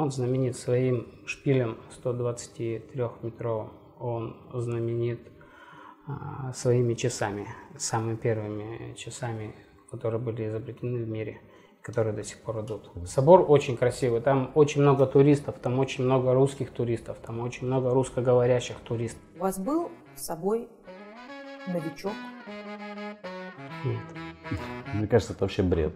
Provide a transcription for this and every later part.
Он знаменит своим шпилем 123-метровым. Он знаменит а, своими часами, самыми первыми часами, которые были изобретены в мире, которые до сих пор идут. Собор очень красивый, там очень много туристов, там очень много русских туристов, там очень много русскоговорящих туристов. У вас был с собой новичок? Нет. Мне кажется, это вообще бред.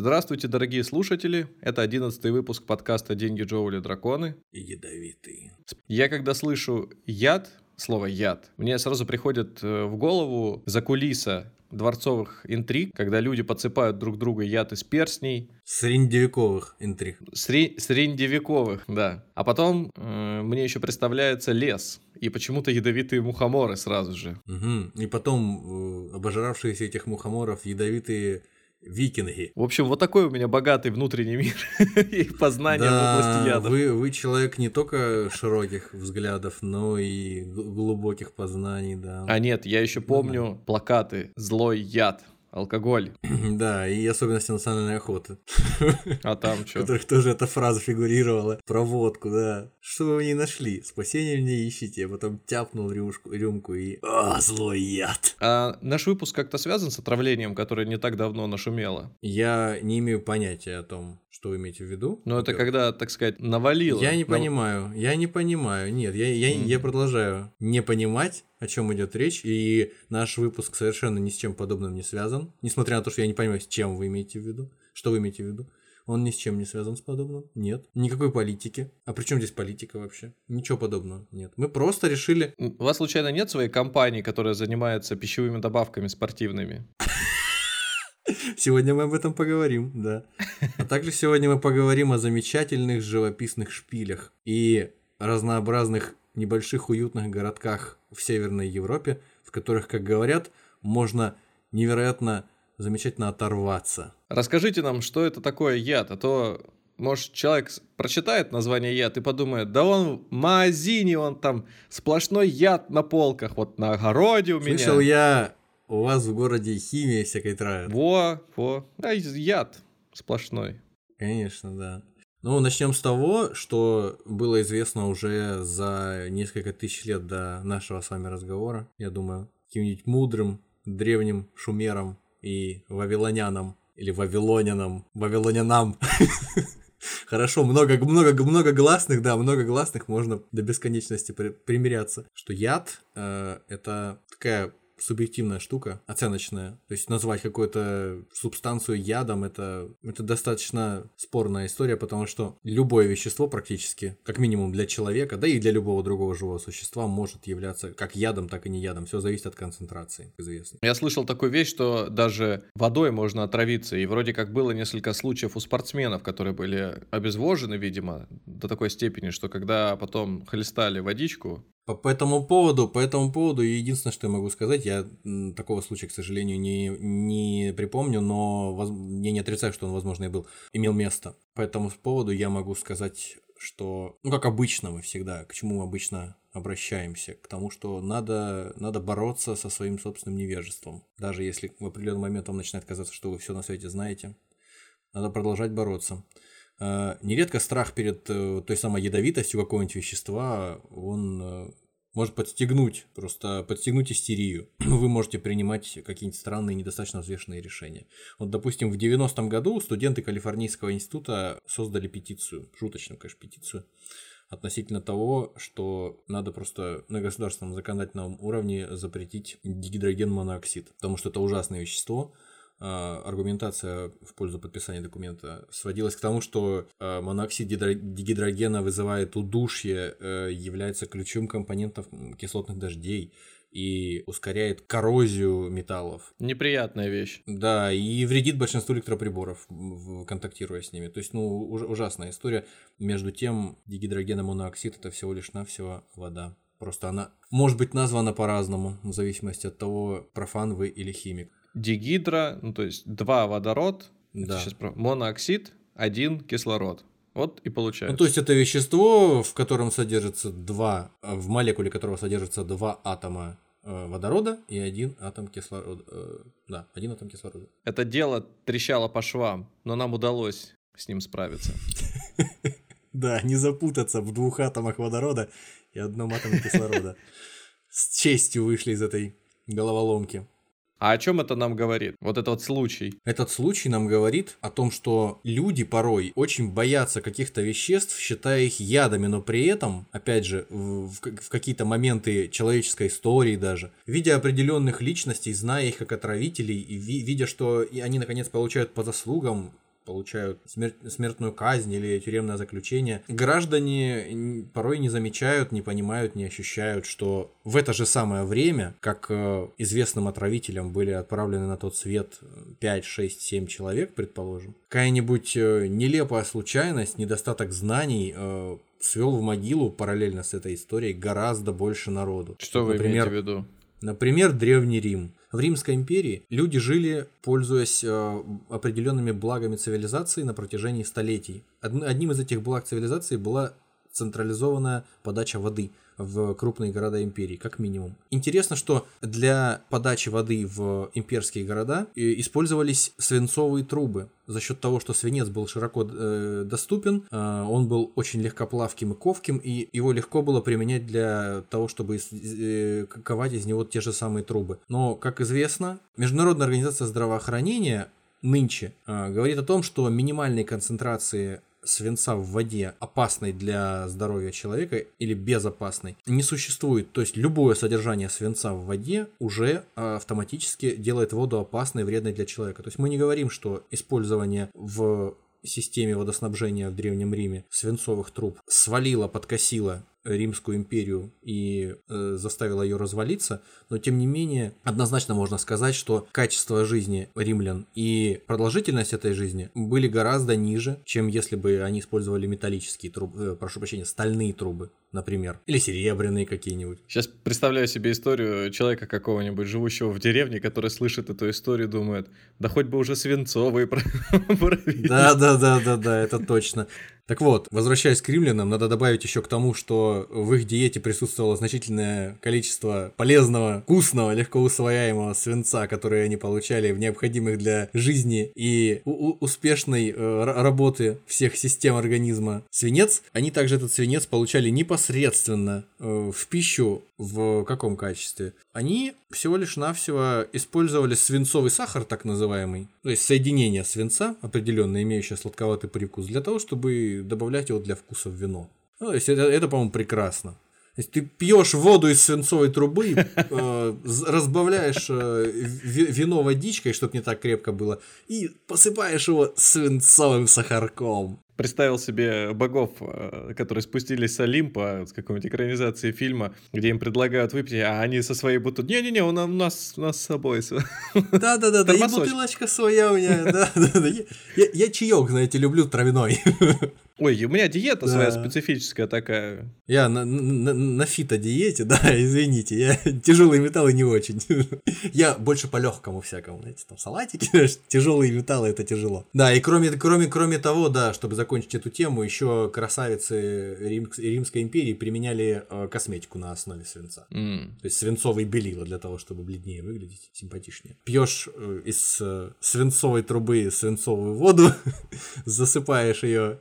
Здравствуйте, дорогие слушатели! Это одиннадцатый выпуск подкаста «Деньги, Джоули, драконы». Ядовитые. Я когда слышу «яд», слово «яд», мне сразу приходит э, в голову закулиса дворцовых интриг, когда люди подсыпают друг друга яд из перстней. Средневековых интриг. Сре- средневековых, да. А потом э, мне еще представляется лес. И почему-то ядовитые мухоморы сразу же. Угу. И потом э, обожравшиеся этих мухоморов ядовитые викинги. В общем, вот такой у меня богатый внутренний мир и познание в области Да, ядов. вы, вы человек не только широких взглядов, но и глубоких познаний, да. А нет, я еще помню плакаты «Злой яд», алкоголь. Да, и особенности национальной охоты, А там в что? которых тоже эта фраза фигурировала. Про водку, да. Что вы ни нашли, спасения мне ищите. Я потом тяпнул рюмку, рюмку и... А, злой яд. А наш выпуск как-то связан с отравлением, которое не так давно нашумело. Я не имею понятия о том, что вы имеете в виду. Но это когда, так сказать, навалило. Я не Нав- понимаю, я не понимаю. Нет, я, я, Мгм. я продолжаю не понимать, о чем идет речь, и наш выпуск совершенно ни с чем подобным не связан. Несмотря на то, что я не понимаю, с чем вы имеете в виду. Что вы имеете в виду? Он ни с чем не связан с подобным. Нет. Никакой политики. А при чем здесь политика вообще? Ничего подобного. Нет. Мы просто решили. У вас случайно нет своей компании, которая занимается пищевыми добавками спортивными? Сегодня мы об этом поговорим, да. А также сегодня мы поговорим о замечательных живописных шпилях и разнообразных небольших уютных городках в Северной Европе, в которых, как говорят, можно невероятно замечательно оторваться. Расскажите нам, что это такое яд, а то, может, человек прочитает название яд и подумает, да он в магазине, он там сплошной яд на полках, вот на огороде у меня. Слышал я, у вас в городе химия всякой травят. Во, во, а яд сплошной. Конечно, да. Ну, начнем с того, что было известно уже за несколько тысяч лет до нашего с вами разговора, я думаю, каким-нибудь мудрым древним шумерам и вавилонянам, или вавилонянам, вавилонянам. Хорошо, много, много, много гласных, да, много гласных, можно до бесконечности при- примиряться. Что яд э, это такая субъективная штука, оценочная. То есть назвать какую-то субстанцию ядом это, это достаточно спорная история, потому что любое вещество практически, как минимум для человека, да и для любого другого живого существа, может являться как ядом, так и не ядом. Все зависит от концентрации, известно. Я слышал такую вещь, что даже водой можно отравиться, и вроде как было несколько случаев у спортсменов, которые были обезвожены, видимо, до такой степени, что когда потом хлестали водичку, По, по этому поводу, по этому поводу, единственное, что я могу сказать, я такого случая, к сожалению, не, не припомню, но воз- я не отрицаю, что он, возможно, и был, имел место. По этому поводу я могу сказать, что, ну, как обычно мы всегда, к чему обычно обращаемся, к тому, что надо, надо бороться со своим собственным невежеством. Даже если в определенный момент вам начинает казаться, что вы все на свете знаете, надо продолжать бороться. Э, Нередко страх перед э, той самой ядовитостью какого-нибудь вещества, он э, может подстегнуть, просто подстегнуть истерию. Вы можете принимать какие-нибудь странные, недостаточно взвешенные решения. Вот, допустим, в 90-м году студенты Калифорнийского института создали петицию, шуточную, конечно, петицию, относительно того, что надо просто на государственном законодательном уровне запретить дигидрогенмоноксид, потому что это ужасное вещество, аргументация в пользу подписания документа сводилась к тому, что а, моноксид дигидрогена вызывает удушье, э, является ключевым компонентом кислотных дождей и ускоряет коррозию металлов. неприятная вещь. Да, и вредит большинству электроприборов, контактируя с ними. То есть, ну, уж- ужасная история. Между тем, дигидрогеномоноксид это всего лишь навсего вода. Просто она может быть названа по-разному, в зависимости от того, профан вы или химик. Дигидро, ну то есть два водород, Да. сейчас про монооксид, один кислород. Вот и получается. Ну, то есть это вещество, в котором содержится два, э, в молекуле которого содержится два атома э, водорода и один атом кислорода. э, да, один атом кислорода. Это дело трещало по швам, но нам удалось с ним справиться. Да, не запутаться в двух атомах водорода и одном атоме кислорода. С честью вышли из этой головоломки. А о чем это нам говорит? Вот этот случай. Этот случай нам говорит о том, что люди порой очень боятся каких-то веществ, считая их ядами, но при этом, опять же, в, в как- в какие-то моменты человеческой истории даже, видя определенных личностей, зная их как отравителей, и ви- видя, что они наконец получают по заслугам, получают смер- смертную казнь или тюремное заключение, граждане порой не замечают, не понимают, не ощущают, что в это же самое время, как э, известным отравителям были отправлены на тот свет 5, 6, 7 человек, предположим, какая-нибудь э, нелепая случайность, недостаток знаний э, свел в могилу параллельно с этой историей гораздо больше народу. Что вы Например, имеете в виду? Например, Древний Рим. В Римской империи люди жили, пользуясь э, определенными благами цивилизации на протяжении столетий. Одн- одним из этих благ цивилизации была централизованная подача воды в крупные города империи, как минимум. Интересно, что для подачи воды в имперские города э, использовались свинцовые трубы. За счет того, что свинец был широко э, доступен, э, он был очень легкоплавким и ковким, и его легко было применять для того, чтобы из- э, ковать из него те же самые трубы. Но, как известно, Международная организация здравоохранения нынче э, говорит о том, что минимальные концентрации свинца в воде опасной для здоровья человека или безопасной не существует. То есть любое содержание свинца в воде уже э, автоматически делает воду опасной вредной для человека. То есть мы не говорим, что использование в системе водоснабжения в Древнем Риме свинцовых труб свалило, подкосило Римскую империю и э, заставило ее развалиться, но тем не менее однозначно можно сказать, что качество жизни римлян и продолжительность этой жизни были гораздо ниже, чем если бы они использовали металлические трубы, э, прошу прощения, стальные трубы, например, или серебряные какие-нибудь. Сейчас представляю себе историю человека какого-нибудь, живущего в деревне, который слышит эту историю, думает, да хоть бы уже свинцовые про- провели». Да, да, да, да, да, это точно. Так вот, возвращаясь к римлянам, надо добавить еще к тому, что в их диете присутствовало значительное количество полезного, вкусного, легко усвояемого свинца, который они получали в необходимых для жизни и успешной э, работы всех систем организма свинец. Они также этот свинец получали непосредственно э, в пищу в каком качестве? Они всего лишь навсего использовали свинцовый сахар, так называемый, то есть соединение свинца, определенно имеющее сладковатый привкус, для того, чтобы добавлять его для вкуса в вино. Ну, то есть это, это, по-моему, прекрасно. То есть ты пьешь воду из свинцовой трубы, э, разбавляешь э, ви- вино водичкой, чтобы не так крепко было, и посыпаешь его свинцовым сахарком. Представил себе богов, э, которые спустились с Олимпа с какой-нибудь экранизации фильма, где им предлагают выпить, а они со своей бутылкой, не-не-не, у нас, у нас, с собой. Да-да-да, и Термосочек. бутылочка своя у меня, да-да-да. Я чаек, знаете, люблю травяной. Ой, у меня диета Да. своя специфическая такая. Я на, на, на фито-диете, да, извините, я тяжелые металлы не очень. Я больше по легкому всякому, знаете, там салатики, тяжелые металлы это тяжело. Да, и кроме, кроме, кроме того, да, чтобы закончить эту тему, еще красавицы Рим- Римской империи применяли э, косметику на основе свинца. М. То есть свинцовые белила для того, чтобы бледнее выглядеть, симпатичнее. Пьешь э, из э, свинцовой трубы свинцовую воду, засыпаешь ее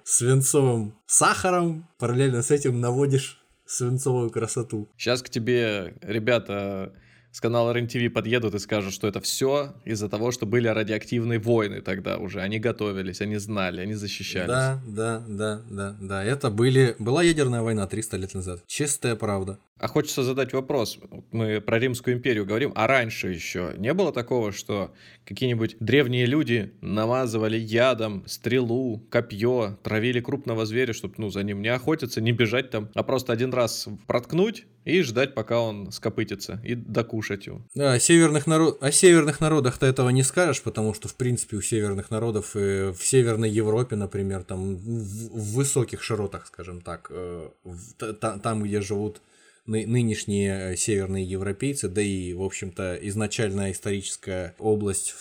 свинцовым сахаром, параллельно с этим наводишь свинцовую красоту. Сейчас к тебе ребята с канала РЕН-ТВ подъедут и скажут, что это все из-за того, что были радиоактивные войны тогда уже. Они готовились, они знали, они защищались. Да, да, да, да, да. Это были... Была ядерная война 300 лет назад. Чистая правда. А хочется задать вопрос. Мы про Римскую империю говорим, а раньше еще не было такого, что какие-нибудь древние люди намазывали ядом стрелу, копье, травили крупного зверя, чтобы ну, за ним не охотиться, не бежать там, а просто один раз проткнуть и ждать, пока он скопытится, и докушать его. Да, о северных, народ... о северных народах ты этого не скажешь, потому что, в принципе, у северных народов э, в Северной Европе, например, там в, в высоких широтах, скажем так, э, в- та- та- там, где живут нынешние северные европейцы, да и, в общем-то, изначальная историческая область,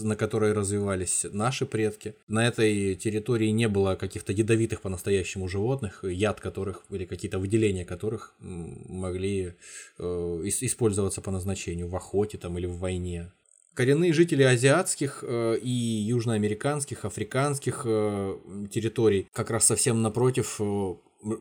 на которой развивались наши предки. На этой территории не было каких-то ядовитых по-настоящему животных, яд которых или какие-то выделения которых могли э, использоваться по назначению в охоте там, или в войне. Коренные жители азиатских э, и южноамериканских, африканских э, территорий как раз совсем напротив э,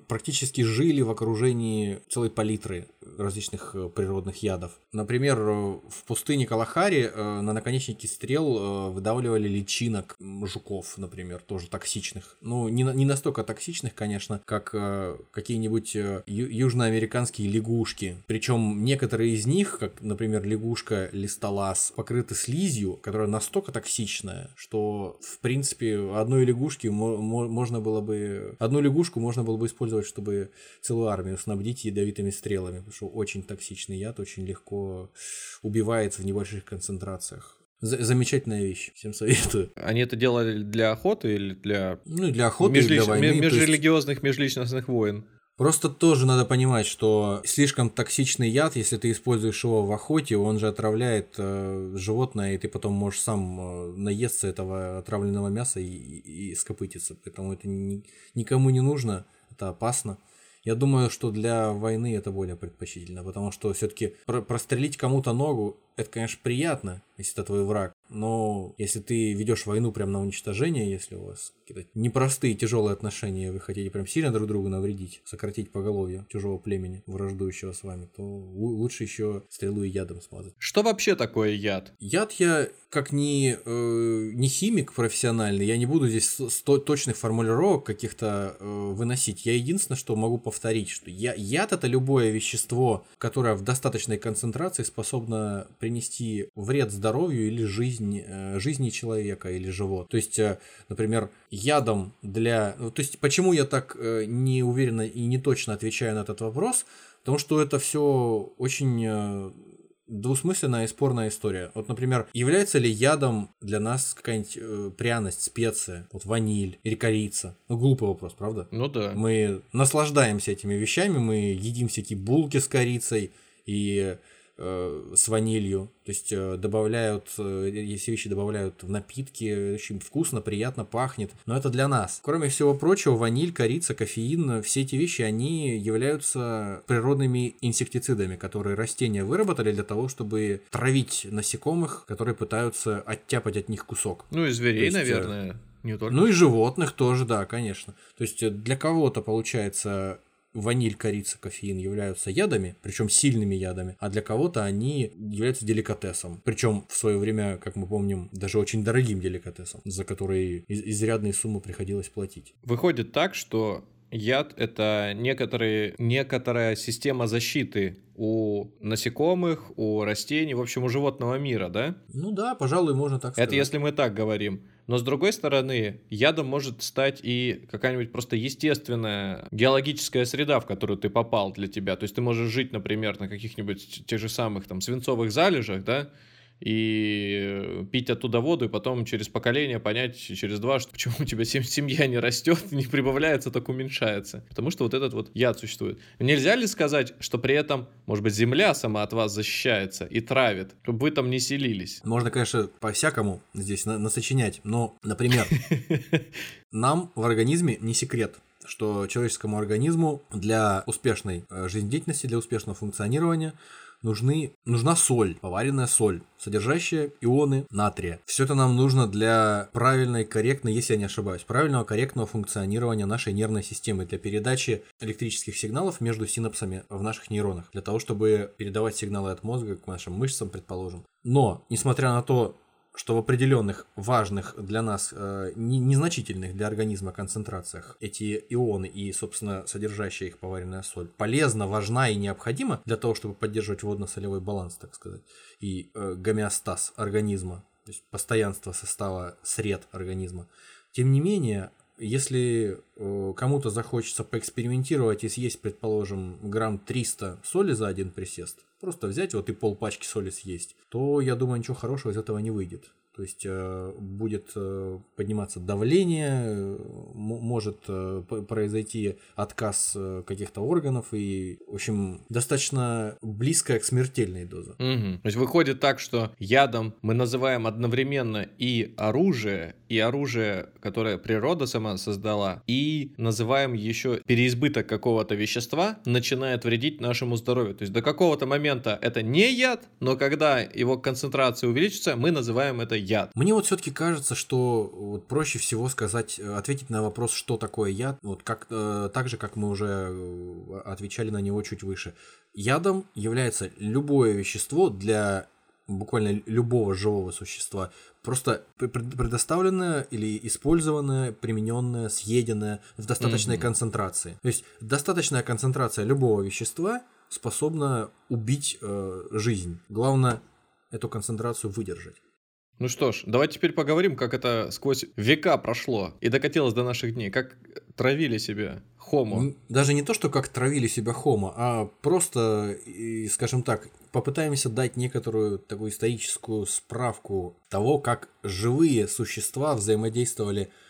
практически жили в окружении целой палитры различных э, природных ядов. Например, э, в пустыне Калахари э, на наконечнике стрел выдавливали личинок жуков, например, тоже токсичных. Ну, не, не настолько токсичных, конечно, как какие-нибудь южноамериканские лягушки. Причем некоторые из них, как, например, лягушка листолаз, покрыты слизью, которая настолько токсичная, что, в принципе, одной лягушки можно было бы... Одну лягушку можно было бы использовать, чтобы целую армию снабдить ядовитыми стрелами, потому что очень токсичный яд, очень легко убивается в небольших концентрациях. Замечательная вещь, всем советую. Они это делали для охоты или для... Ну, для охоты межлич... для войны. Межрелигиозных, есть... межличностных войн. Просто тоже надо понимать, что слишком токсичный яд, если ты используешь его в охоте, он же отравляет э, животное, и ты потом можешь сам э, наесться этого отравленного мяса и, и, и скопытиться. Поэтому это ни, никому не нужно, это опасно. Я думаю, что для войны это более предпочтительно, потому что все-таки про прострелить кому-то ногу это, конечно, приятно, если это твой враг, но если ты ведешь войну прямо на уничтожение, если у вас какие-то непростые, тяжелые отношения, вы хотите прям сильно друг другу навредить, сократить поголовье чужого племени, враждующего с вами, то лучше еще стрелу и ядом смазать. Что вообще такое яд? Яд я, как не, э, не химик профессиональный, я не буду здесь сто точных формулировок каких-то э, выносить. Я единственное, что могу повторить, что я, яд это любое вещество, которое в достаточной концентрации способно при принести вред здоровью или жизни, э, жизни человека или живот. То есть, э, например, ядом для... Ну, то есть, почему я так э, не уверенно и не точно отвечаю на этот вопрос? Потому что это все очень двусмысленная и спорная история. Вот, например, является ли ядом для нас какая-нибудь э, пряность, специя, вот ваниль или корица? Ну, глупый вопрос, правда? Ну да. Мы наслаждаемся этими вещами, мы едим всякие булки с корицей и с ванилью. То есть э, добавляют, э, если вещи добавляют в напитки, очень вкусно, приятно пахнет. Но это для нас. Кроме всего прочего, ваниль, корица, кофеин, все эти вещи, они являются природными инсектицидами, которые растения выработали для того, чтобы травить насекомых, которые пытаются оттяпать от них кусок. Ну и зверей, есть, наверное. Не только. Ну и животных тоже, да, конечно. То есть для кого-то получается ваниль, корица, кофеин являются ядами, причем сильными ядами, а для кого-то они являются деликатесом. Причем в свое время, как мы помним, даже очень дорогим деликатесом, за который из- изрядные суммы приходилось платить. Выходит так, что яд — это некоторые, некоторая система защиты у насекомых, у растений, в общем, у животного мира, да? Ну да, пожалуй, можно так сказать. Это если мы так говорим. Но с другой стороны, ядом может стать и какая-нибудь просто естественная геологическая среда, в которую ты попал для тебя. То есть ты можешь жить, например, на каких-нибудь тех же самых там свинцовых залежах, да, и пить оттуда воду, и потом через поколение понять, через два, что почему у тебя семья не растет, не прибавляется, так уменьшается. Потому что вот этот вот яд существует. Нельзя ли сказать, что при этом, может быть, земля сама от вас защищается и травит, чтобы вы там не селились? Можно, конечно, по-всякому здесь насочинять, но, например, нам в организме не секрет, что человеческому организму для успешной э, жизнедеятельности, для успешного функционирования нужны, нужна соль, поваренная соль, содержащая ионы натрия. Все это нам нужно для правильной, корректной, если я не ошибаюсь, правильного, корректного функционирования нашей нервной системы, для передачи электрических сигналов между синапсами в наших нейронах, для того, чтобы передавать сигналы от мозга к нашим мышцам, предположим. Но, несмотря на то, что в определенных важных для нас, э, незначительных для организма концентрациях эти ионы и, собственно, содержащая их поваренная соль полезна, важна и необходима для того, чтобы поддерживать водно-солевой баланс, так сказать, и э, гомеостаз организма, то есть постоянство состава сред организма. Тем не менее, если э, кому-то захочется поэкспериментировать и съесть, предположим, грамм 300 соли за один присест, просто взять вот и пол пачки соли съесть, то, я думаю, ничего хорошего из этого не выйдет. То есть э, будет э, подниматься давление, э, может произойти отказ каких-то органов и, в общем, достаточно близкая к смертельной дозе. Мгм. То есть выходит так, что ядом мы называем одновременно и оружие, и оружие, которое природа сама создала, и называем еще переизбыток какого-то вещества начинает вредить нашему здоровью. То есть до какого-то момента это не яд, но когда его концентрация увеличится, мы называем это яд. Мне вот все-таки кажется, что вот проще всего сказать, э, ответить на вопрос, что такое яд, вот как, э, так же, как мы уже э, отвечали на него чуть выше. Ядом является любое вещество для буквально любого живого существа, просто пр- пр- предоставленное или использованное, примененное, съеденное в достаточной Мгм. концентрации. То есть достаточная концентрация любого вещества способна убить э, жизнь. Главное эту концентрацию выдержать. Ну что ж, давайте теперь поговорим, как это сквозь века прошло и докатилось до наших дней, как травили себя хомо. Даже не то, что как травили себя хомо, а просто, скажем так, попытаемся дать некоторую такую историческую справку того, как живые существа взаимодействовали с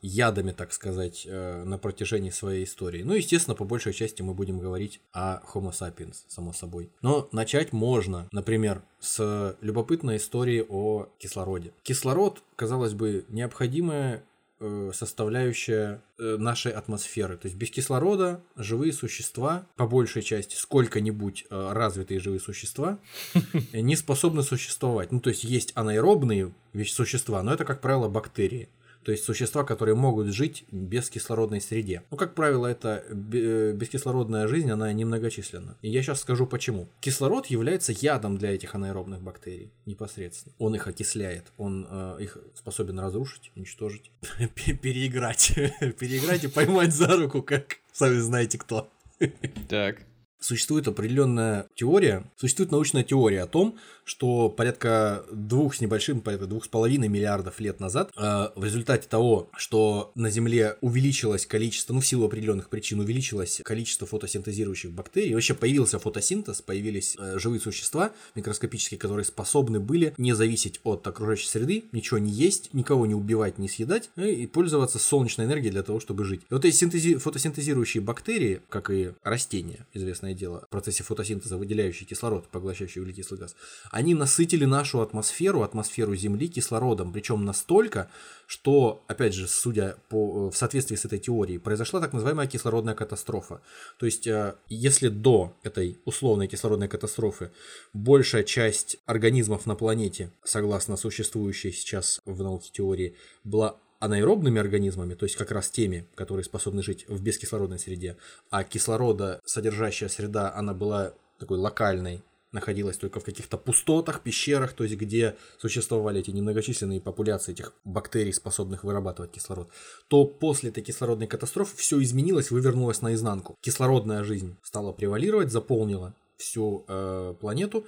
ядами, так сказать, э, на протяжении своей истории. Ну, естественно, по большей части мы будем говорить о Homo sapiens, само собой. Но начать можно, например, с любопытной истории о кислороде. Кислород, казалось бы, необходимая э, составляющая э, нашей атмосферы. То есть без кислорода живые существа, по большей части сколько-нибудь развитые живые существа, не способны существовать. Ну, то есть есть анаэробные существа, но это, как правило, бактерии. То есть существа, которые могут жить в бескислородной среде. Ну, как правило, это э, бескислородная жизнь, она немногочисленна. И я сейчас скажу почему. Кислород является ядом для этих анаэробных бактерий непосредственно. Он их окисляет, он э, их способен разрушить, уничтожить, пе- переиграть. Переиграть и поймать за руку, как сами знаете кто. Так. Существует определенная теория, существует научная теория о том, что порядка двух с небольшим, порядка двух с половиной миллиардов лет назад, э, в результате того, что на Земле увеличилось количество, ну в силу определенных причин увеличилось количество фотосинтезирующих бактерий, вообще появился фотосинтез, появились э, живые существа микроскопические, которые способны были не зависеть от окружающей среды, ничего не есть, никого не убивать, не съедать, э, и пользоваться солнечной энергией для того, чтобы жить. И вот эти синтези- фотосинтезирующие бактерии, как и растения, известное дело, в процессе фотосинтеза выделяющие кислород, поглощающий углекислый газ, они насытили нашу атмосферу, атмосферу Земли кислородом, причем настолько, что, опять же, судя по, в соответствии с этой теорией, произошла так называемая кислородная катастрофа. То есть, э, если до этой условной кислородной катастрофы большая часть организмов на планете, согласно существующей сейчас в науке теории, была анаэробными организмами, то есть как раз теми, которые способны жить в бескислородной среде, а кислорода содержащая среда, она была такой локальной, находилась только в каких-то пустотах, пещерах, то есть где существовали эти немногочисленные популяции этих бактерий, способных вырабатывать кислород, то после этой кислородной катастрофы все изменилось, вывернулось наизнанку. Кислородная жизнь стала превалировать, заполнила всю э, планету,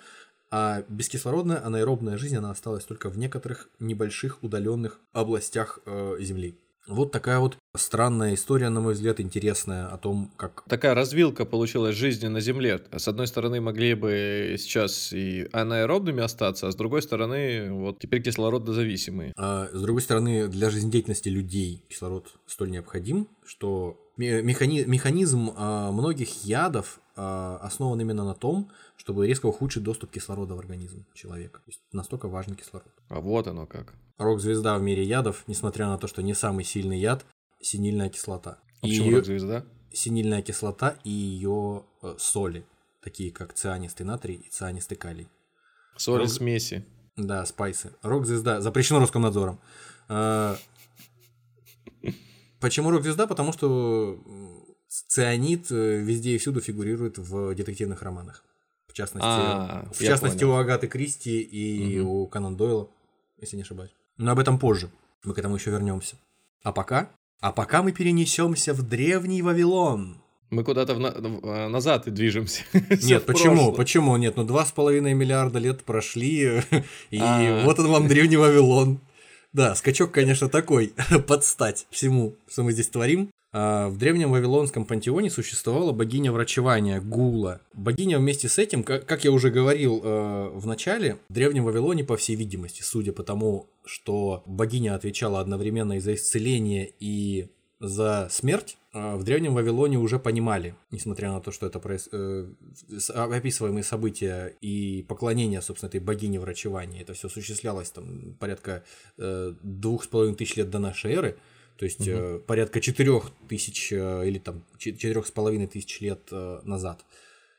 а бескислородная анаэробная жизнь, она осталась только в некоторых небольших удаленных областях э, Земли. Вот такая вот странная история, на мой взгляд, интересная о том, как Такая развилка получилась жизни на Земле. С одной стороны, могли бы сейчас и анаэробными остаться, а с другой стороны, вот теперь кислородозависимые. А, с другой стороны, для жизнедеятельности людей кислород столь необходим, что механи- механизм а, многих ядов а, основан именно на том, чтобы резко ухудшить доступ кислорода в организм человека. То есть настолько важен кислород. А вот оно как. Рок-звезда в мире ядов, несмотря на то, что не самый сильный яд, синильная кислота. А И почему её- рок-звезда? синильная кислота и ее соли, такие как цианистый натрий и цианистый калий. Соли Рок- смеси. Да, спайсы. Рок-звезда. Запрещено Роскомнадзором. А, Почему рок-звезда? Потому что цианид э, везде и всюду фигурирует в детективных романах. В частности, А, в частности понял. у Агаты Кристи и Мгм. у Канон Дойла, если не ошибаюсь. Но об этом позже. Мы к этому еще вернемся. А пока? А пока мы перенесемся в древний Вавилон. Мы куда-то на- а, назад и движемся. Нет, почему? Почему нет? Ну, два с половиной миллиарда лет прошли, и А. вот он вам древний Вавилон. Да, скачок, конечно, такой, под стать всему, что мы здесь творим. А, В древнем вавилонском пантеоне существовала богиня врачевания Гула. Богиня вместе с этим, как как я уже говорил э, в начале, в древнем Вавилоне, по всей видимости, судя по тому, что богиня отвечала одновременно и за исцеление, и за смерть, э, в древнем Вавилоне уже понимали, несмотря на то, что это проис- э, с- описываемые события и поклонение, собственно, этой богине врачевания, это все осуществлялось там порядка э, двух с половиной тысяч лет до нашей эры, то есть э, порядка четырех тысяч или там че- четырех с половиной тысяч лет назад.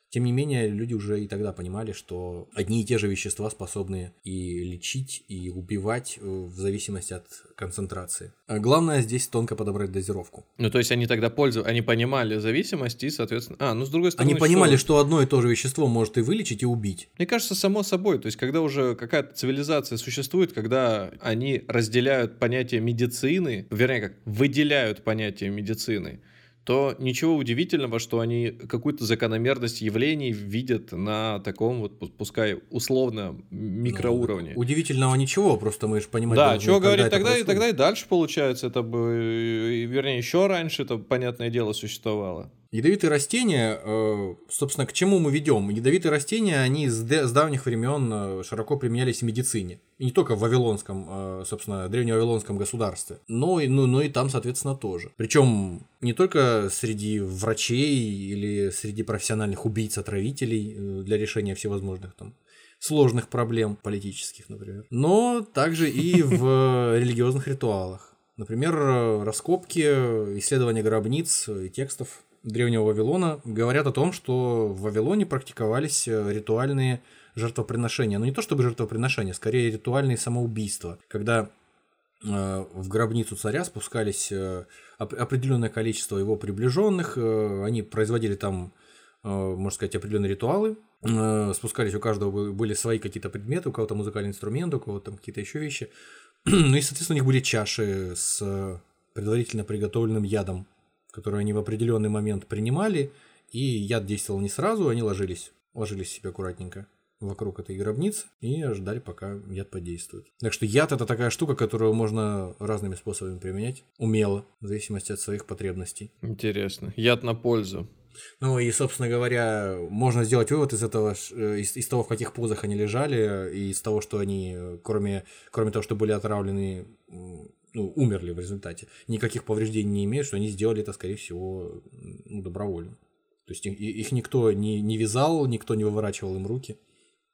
Тем не менее, люди уже и тогда понимали, что одни и те же вещества способны и лечить, и убивать э, в зависимости от концентрации. А главное здесь тонко подобрать дозировку. Ну, то есть они тогда пользовались, они понимали зависимость и, соответственно... А, ну, с другой стороны... Они понимали, что одно и то же вещество может и вылечить, и убить. Мне кажется, само собой, то есть когда уже какая-то цивилизация существует, когда они разделяют понятие медицины, вернее, как выделяют понятие медицины, то ничего удивительного, что они какую-то закономерность явлений видят на таком вот, пу- пускай условно, микроуровне. Удивительного ничего, просто мы же понимаем. Да, что говорить, тогда, и, тогда и дальше получается, это бы, вернее, еще раньше это, понятное дело, существовало. Ядовитые растения, э, собственно, к чему мы ведем? Ядовитые растения, они с, давних времен э, широко применялись в медицине. И не только в Вавилонском, э, собственно, древневавилонском государстве, но и, ну, но и там, соответственно, тоже. Причем не только среди врачей или среди профессиональных убийц-отравителей для решения всевозможных там сложных проблем политических, например, но также и в религиозных ритуалах. Например, раскопки, исследования гробниц и текстов древнего Вавилона говорят о том, что в Вавилоне практиковались э, ритуальные жертвоприношения. Но не то чтобы жертвоприношения, скорее ритуальные самоубийства, когда э, в гробницу царя спускались э, оп- определенное количество его приближенных, они производили там, можно сказать, определенные ритуалы, спускались, у каждого бы- были свои какие-то предметы, у кого-то музыкальный инструмент, у кого-то там какие-то еще вещи. Ну и, соответственно, у них были чаши с предварительно приготовленным ядом, который они в определенный момент принимали, и яд действовал не сразу, они ложились, ложились себе аккуратненько вокруг этой гробницы и ждали, пока яд подействует. Так что яд это такая штука, которую можно разными способами применять, умело, в зависимости от своих потребностей. Интересно. Яд на пользу. Ну и, собственно говоря, можно сделать вывод из этого, э, из, из того, в каких позах они лежали, и из того, что они, э, кроме, кроме того, что были отравлены, ну, умерли в результате, никаких повреждений не имеют, что они сделали это, скорее всего, ну, добровольно. То есть их, их никто не, не вязал, никто не выворачивал им руки,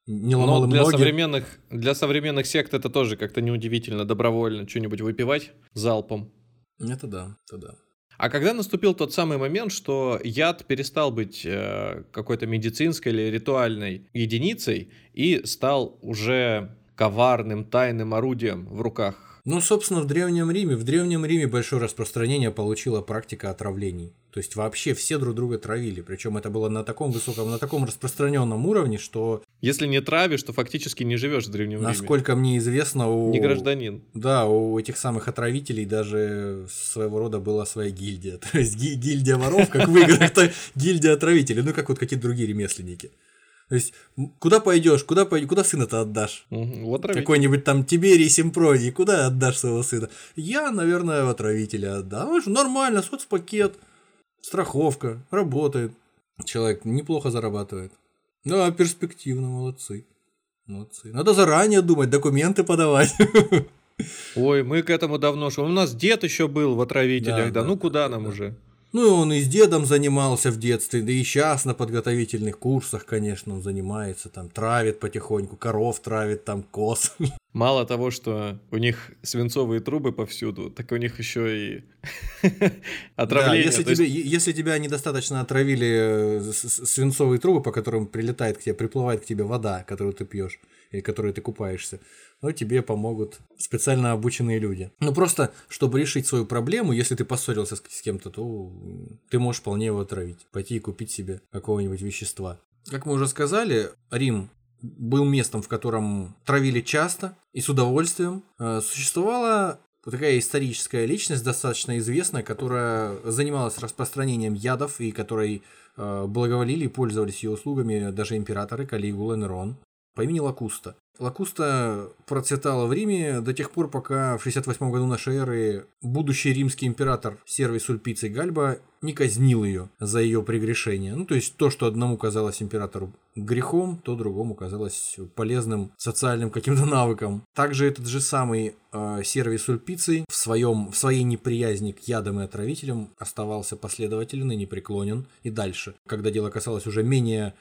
не ломал Но им для ноги. современных, для современных сект это тоже как-то неудивительно добровольно что-нибудь выпивать залпом. Это да, это да. А когда наступил тот самый момент, что яд перестал быть э, какой-то медицинской или ритуальной единицей и стал уже коварным, тайным орудием в руках Ну, собственно, в Древнем Риме, в Древнем Риме большое распространение получила практика отравлений. То есть вообще все друг друга травили. Причем это было на таком высоком, на таком распространенном уровне, что, Если не травишь, то фактически не живешь в Древнем Риме. насколько мне известно, у... Не гражданин. Да, у этих самых отравителей даже своего рода была своя гильдия. То есть ги- гильдия воров, как в играх, гильдия отравителей. Ну, как вот какие-то другие ремесленники. То есть, куда пойдешь, куда, пойдешь, куда сына-то отдашь? Отравитель. Какой-нибудь там Тиберий Симпродий, куда отдашь своего сына? Я, наверное, в отравителя отдам. Ну, что, нормально, соцпакет, страховка, работает. Человек неплохо зарабатывает. Да, перспективно, молодцы. Молодцы. Надо заранее думать, документы подавать. Ой, мы к этому давно шли. У нас дед еще был в отравителях, да, Да, ну да, куда да, нам да. уже? Ну, и он и с дедом занимался в детстве, да и сейчас на подготовительных курсах, конечно, он занимается, там, травит потихоньку, коров травит, там, коз. Мало того, что у них свинцовые трубы повсюду, так у них еще и Да, отравление. если, То есть тебе, если тебя недостаточно отравили э, свинцовые трубы, по которым прилетает к тебе, приплывает к тебе вода, которую ты пьешь или которой ты купаешься, ну, тебе помогут специально обученные люди. Ну, просто, чтобы решить свою проблему, если ты поссорился с, кем-то, то ты можешь вполне его отравить. Пойти и купить себе какого-нибудь вещества. Как мы уже сказали, Рим был местом, в котором травили часто и с удовольствием. Э, Существовала такая историческая личность, достаточно известная, которая занималась распространением ядов и которой э, благоволили и пользовались ее услугами даже императоры Калигула и Нерон по имени Лакуста. Лакуста процветала в Риме до тех пор, пока в 68 году нашей эры будущий римский император Сервий Сульпиций Гальба не казнил ее за ее прегрешение. Ну, то есть то, что одному казалось императору грехом, то другому казалось полезным социальным каким-то навыком. Также этот же самый э, Сервий Сульпиций в, своем, в своей неприязни к ядам и отравителям оставался последователен и непреклонен и дальше, когда дело касалось уже менее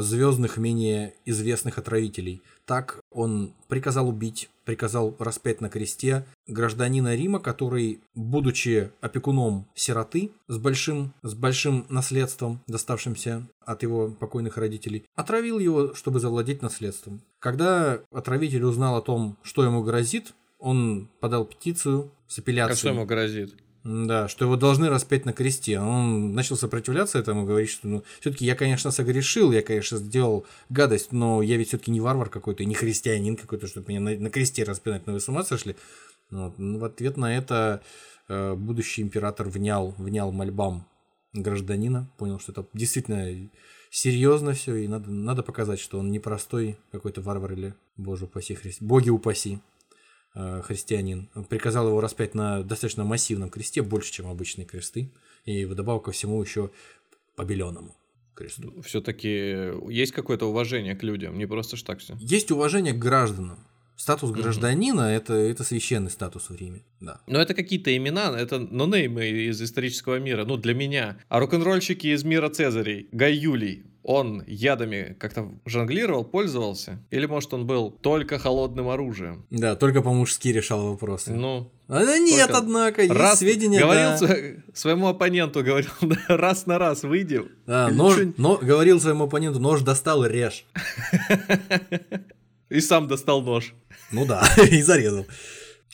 звездных, менее известных отравителей. Так он приказал убить, приказал распять на кресте гражданина Рима, который, будучи опекуном сироты с большим, с большим наследством, доставшимся от его покойных родителей, отравил его, чтобы завладеть наследством. Когда отравитель узнал о том, что ему грозит, он подал петицию с апелляцией. А что ему грозит? Да, что его должны распять на кресте. Он начал сопротивляться этому, говорить, что ну, все-таки я, конечно, согрешил, я, конечно, сделал гадость, но я ведь все-таки не варвар какой-то, не христианин какой-то, чтобы меня на, на кресте распинать, но вы с ума сошли? Вот. Ну, в ответ на это э, будущий император внял, внял мольбам гражданина, понял, что это действительно серьезно все, и надо, надо показать, что он не простой какой-то варвар или, боже упаси, христи, боги упаси. Э, христианин, приказал его распять на достаточно массивном кресте, больше, чем обычные кресты, и вдобавок ко всему еще побеленному кресту. Все-таки есть какое-то уважение к людям, не просто ж так все. Есть уважение к гражданам. Статус гражданина mm это, это священный статус в Риме, да. Но это какие-то имена, это нонеймы из исторического мира, ну, для меня. А рок-н-ролльщики из мира Цезарей, Гай Юлий, он ядами как-то жонглировал, пользовался? Или, может, он был только холодным оружием? Да, только по-мужски решал вопросы. Ну, а, нет, только однако, есть раз сведения, говорил да. сво- своему оппоненту, говорил, раз на раз выйди. Да, нож, но, говорил своему оппоненту, нож достал, режь. И сам достал нож. Ну да, и зарезал.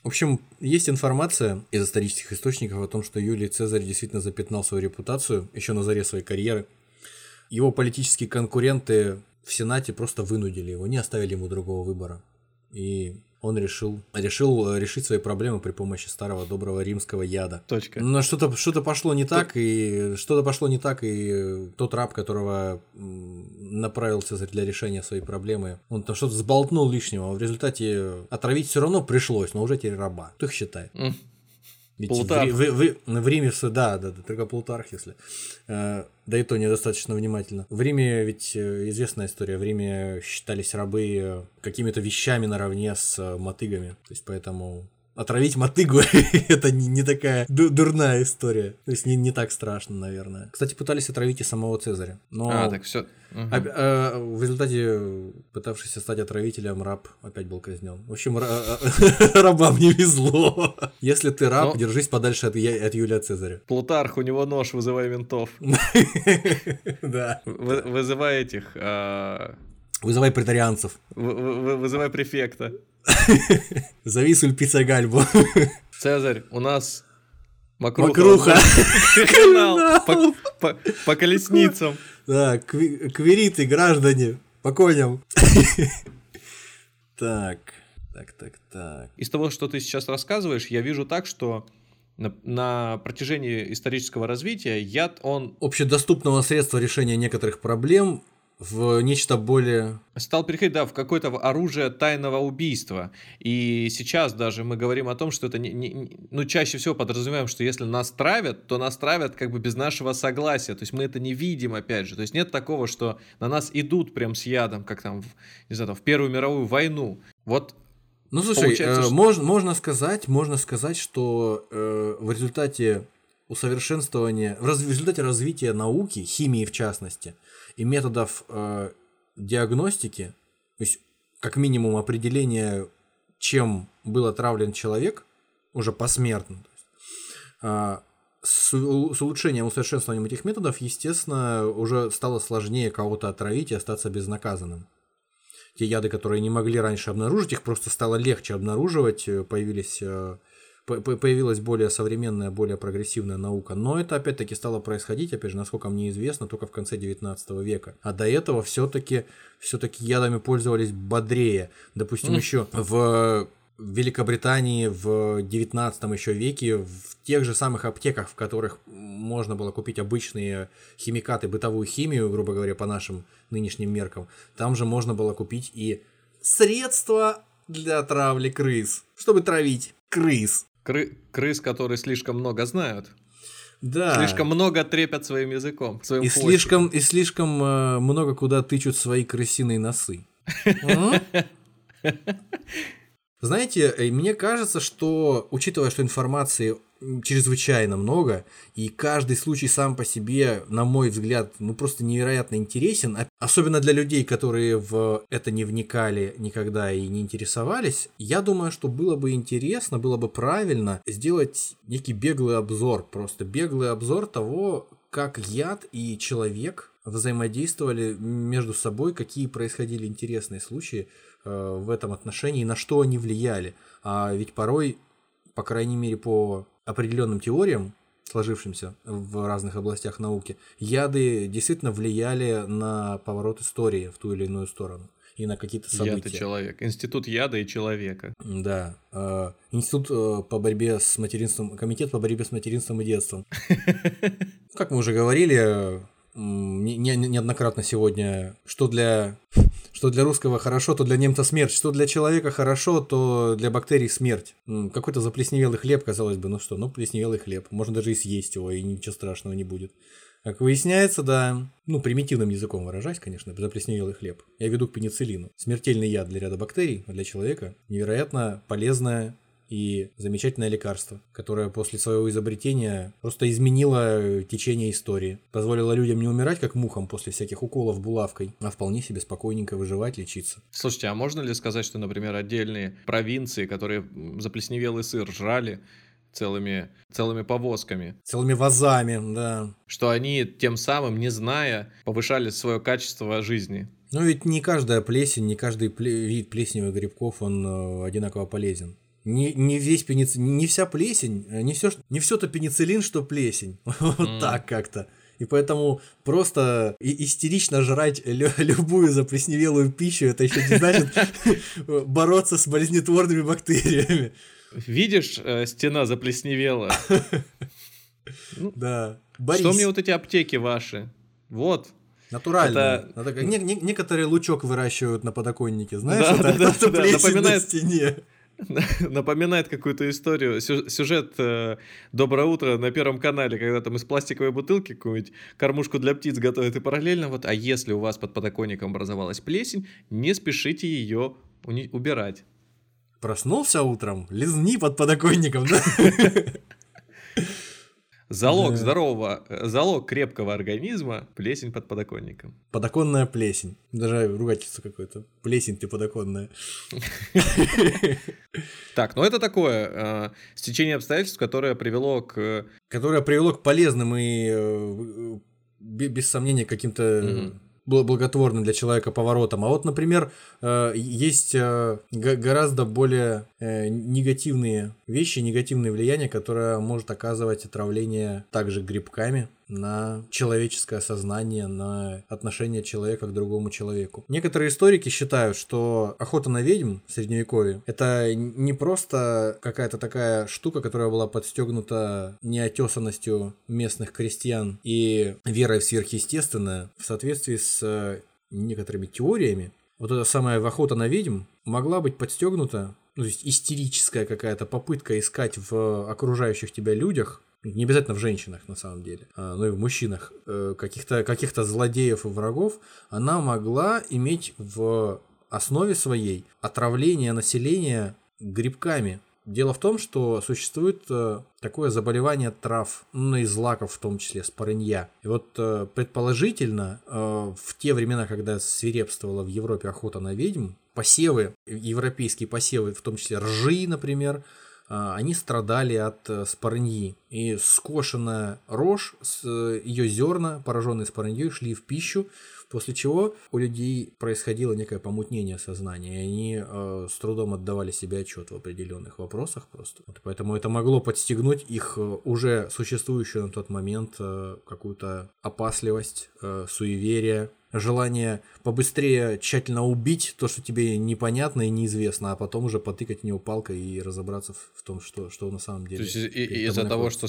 В общем, есть информация из исторических источников о том, что Юлий Цезарь действительно запятнал свою репутацию еще на заре своей карьеры. Его политические конкуренты в Сенате просто вынудили его, не оставили ему другого выбора. И он решил, решил э, решить свои проблемы при помощи старого доброго римского яда. Точка. Но что-то что пошло не так, и что-то пошло не так, и тот раб, которого м, направил Цезарь для решения своей проблемы, он там что-то сболтнул лишнего, а в результате отравить все равно пришлось, но уже теперь раба. Кто их считает? М. Ведь Плутарх. в, в- в- в Риме, всё- да, да, да, только Плутарх, если. Э, да и то недостаточно внимательно. В Риме ведь э, известная история, в Риме считались рабы э, какими-то вещами наравне с э, мотыгами. То есть поэтому отравить мотыгу это не, не такая ду- дурная история. То есть не, не так страшно, наверное. Кстати, пытались отравить и самого Цезаря. Но А, так все. Оп- э, в результате, пытавшийся стать отравителем, раб опять был казнен. В общем, ра- рабам не везло. Если ты раб, Но- держись подальше от, от Юлия Цезаря. Плутарх, у него нож, вызывай ментов. Да. Вы- вызывай этих... а, Вызывай претарианцев. вы- вы- вызывай префекта. Зови Сульпица Гальбу. Цезарь, у нас Макруха. Макруха. Криминал. По, по- по колесницам. Да, квириты, граждане, по коням. Так, так, так, так. Из того, что ты сейчас рассказываешь, я вижу так, что на, на протяжении исторического развития яд, он Общедоступного средства решения некоторых проблем в нечто более... стал переходить, да, в какое-то оружие тайного убийства. И сейчас даже мы говорим о том, что это не, не- ну, чаще всего подразумеваем, что если нас травят, то нас травят как бы без нашего согласия. То есть мы это не видим, опять же. То есть нет такого, что на нас идут прям с ядом, как там, в, не знаю, там, в Первую мировую войну. Вот Ну, слушай, э, что- мож- можно сказать, можно сказать, что э, в результате усовершенствования, в, раз- в результате развития науки, химии в частности, и методов э, диагностики, то есть как минимум определения, чем был отравлен человек, уже посмертно, есть, а, с, с улучшением, усовершенствованием этих методов, естественно, уже стало сложнее кого-то отравить и остаться безнаказанным. Те яды, которые не могли раньше обнаружить, их просто стало легче обнаруживать, э, появились, э, появилась более современная, более прогрессивная наука. Но это опять-таки стало происходить, опять же, насколько мне известно, только в конце 19 века. А до этого все-таки все-таки ядами пользовались бодрее. Допустим, Мгм. еще в Великобритании в 19 еще веке в тех же самых аптеках, в которых можно было купить обычные химикаты, бытовую химию, грубо говоря, по нашим нынешним меркам, там же можно было купить и средство для травли крыс, чтобы травить крыс. Кры- крыс, которые слишком много знают. Да. Слишком много трепят своим языком. Своим И хвостиком. слишком, и слишком э, много куда тычут свои крысиные носы. Знаете, э, мне кажется, что, учитывая, что информации чрезвычайно много, и каждый случай сам по себе, на мой взгляд, ну просто невероятно интересен, а- особенно для людей, которые в это не вникали никогда и не интересовались, я думаю, что было бы интересно, было бы правильно сделать некий беглый обзор, просто беглый обзор того, как яд и человек взаимодействовали между собой, какие происходили интересные случаи э, в этом отношении, на что они влияли. А ведь порой, по крайней мере, по определенным теориям, сложившимся в разных областях науки, яды действительно влияли на поворот истории в ту или иную сторону и на какие-то Яд и события. человек. Институт яда и человека. Да. э, Институт э, по борьбе с материнством, комитет по борьбе с материнством и детством. Как мы уже говорили, не- не- неоднократно сегодня, что для, что для русского хорошо, то для немца смерть, что для человека хорошо, то для бактерий смерть. Какой-то заплесневелый хлеб, казалось бы, ну что, ну плесневелый хлеб, можно даже и съесть его, и ничего страшного не будет. Как выясняется, да, ну, примитивным языком выражаясь, конечно, заплесневелый хлеб. Я веду к пенициллину. Смертельный яд для ряда бактерий, а для человека невероятно полезное и замечательное лекарство, которое после своего изобретения просто изменило э, течение истории. Позволило людям не умирать как мухам после всяких уколов булавкой, а вполне себе спокойненько выживать, лечиться. Слушайте, а можно ли сказать, что, например, отдельные провинции, которые заплесневелый сыр жрали целыми, целыми повозками, Целыми вазами, да. что они тем самым, не зная, повышали свое качество жизни? Но ведь не каждая плесень, не каждый пле- вид плесневых грибков, он э, одинаково полезен. Не, не весь пенициллин, не вся плесень, э, не все, не все то пенициллин, что плесень. Вот М. так как-то. И поэтому просто и- истерично жрать лю- любую заплесневелую пищу, это еще не значит бороться с болезнетворными бактериями. Видишь, э, стена заплесневела. Да. Что мне вот эти аптеки ваши? Вот. Натурально. Это- не- некоторые лучок выращивают на подоконнике, знаешь, Да, это, да, это да, плесень на напоминает- стене. Напоминает какую-то историю, сю- сюжет э, «Доброе утро» на Первом канале, когда там из пластиковой бутылки какую-нибудь кормушку для птиц готовят, и параллельно вот, а если у вас под подоконником образовалась плесень, не спешите ее убирать. Проснулся утром, лизни под подоконником, да? Залог Да. здорового, э, залог крепкого организма – плесень под подоконником. Подоконная плесень. Даже ругательство какое-то. Плесень ты подоконная. Так, ну это такое э, стечение обстоятельств, которое привело к... Которое привело к полезным и, э, бе- без сомнения, каким-то благотворным для человека поворотом. А вот, например, э, есть э, гораздо более э, негативные вещи, негативные влияния, которые может оказывать отравление также грибками на человеческое сознание, на отношение человека к другому человеку. Некоторые историки считают, что охота на ведьм в средневековье это не просто какая-то такая штука, которая была подстегнута неотесанностью местных крестьян и верой в сверхъестественное в соответствии с некоторыми теориями. Вот эта самая охота на ведьм могла быть подстегнута, ну, то есть истерическая какая-то попытка искать в окружающих тебя людях не обязательно в женщинах на самом деле, а, но и в мужчинах, э, каких-то каких злодеев и врагов, она могла иметь в основе своей отравление населения грибками. Дело в том, что существует э, такое заболевание трав, ну и злаков в том числе, спорынья. И вот э, предположительно, в те времена, когда свирепствовала в Европе охота на ведьм, посевы, европейские посевы, в том числе ржи, например, они страдали от э, спорыньи. И скошенная рожь, э, ее зерна, пораженные спорыньей, шли в пищу, после чего у людей происходило некое помутнение сознания, и они э, с трудом отдавали себе отчет в определенных вопросах просто. Вот поэтому это могло подстегнуть их э, уже существующую на тот момент э, какую-то опасливость, э, суеверие, желание побыстрее тщательно убить то, что тебе непонятно и неизвестно, а потом уже потыкать в него палкой и разобраться в, том, что, что на самом деле. То есть из-за того, что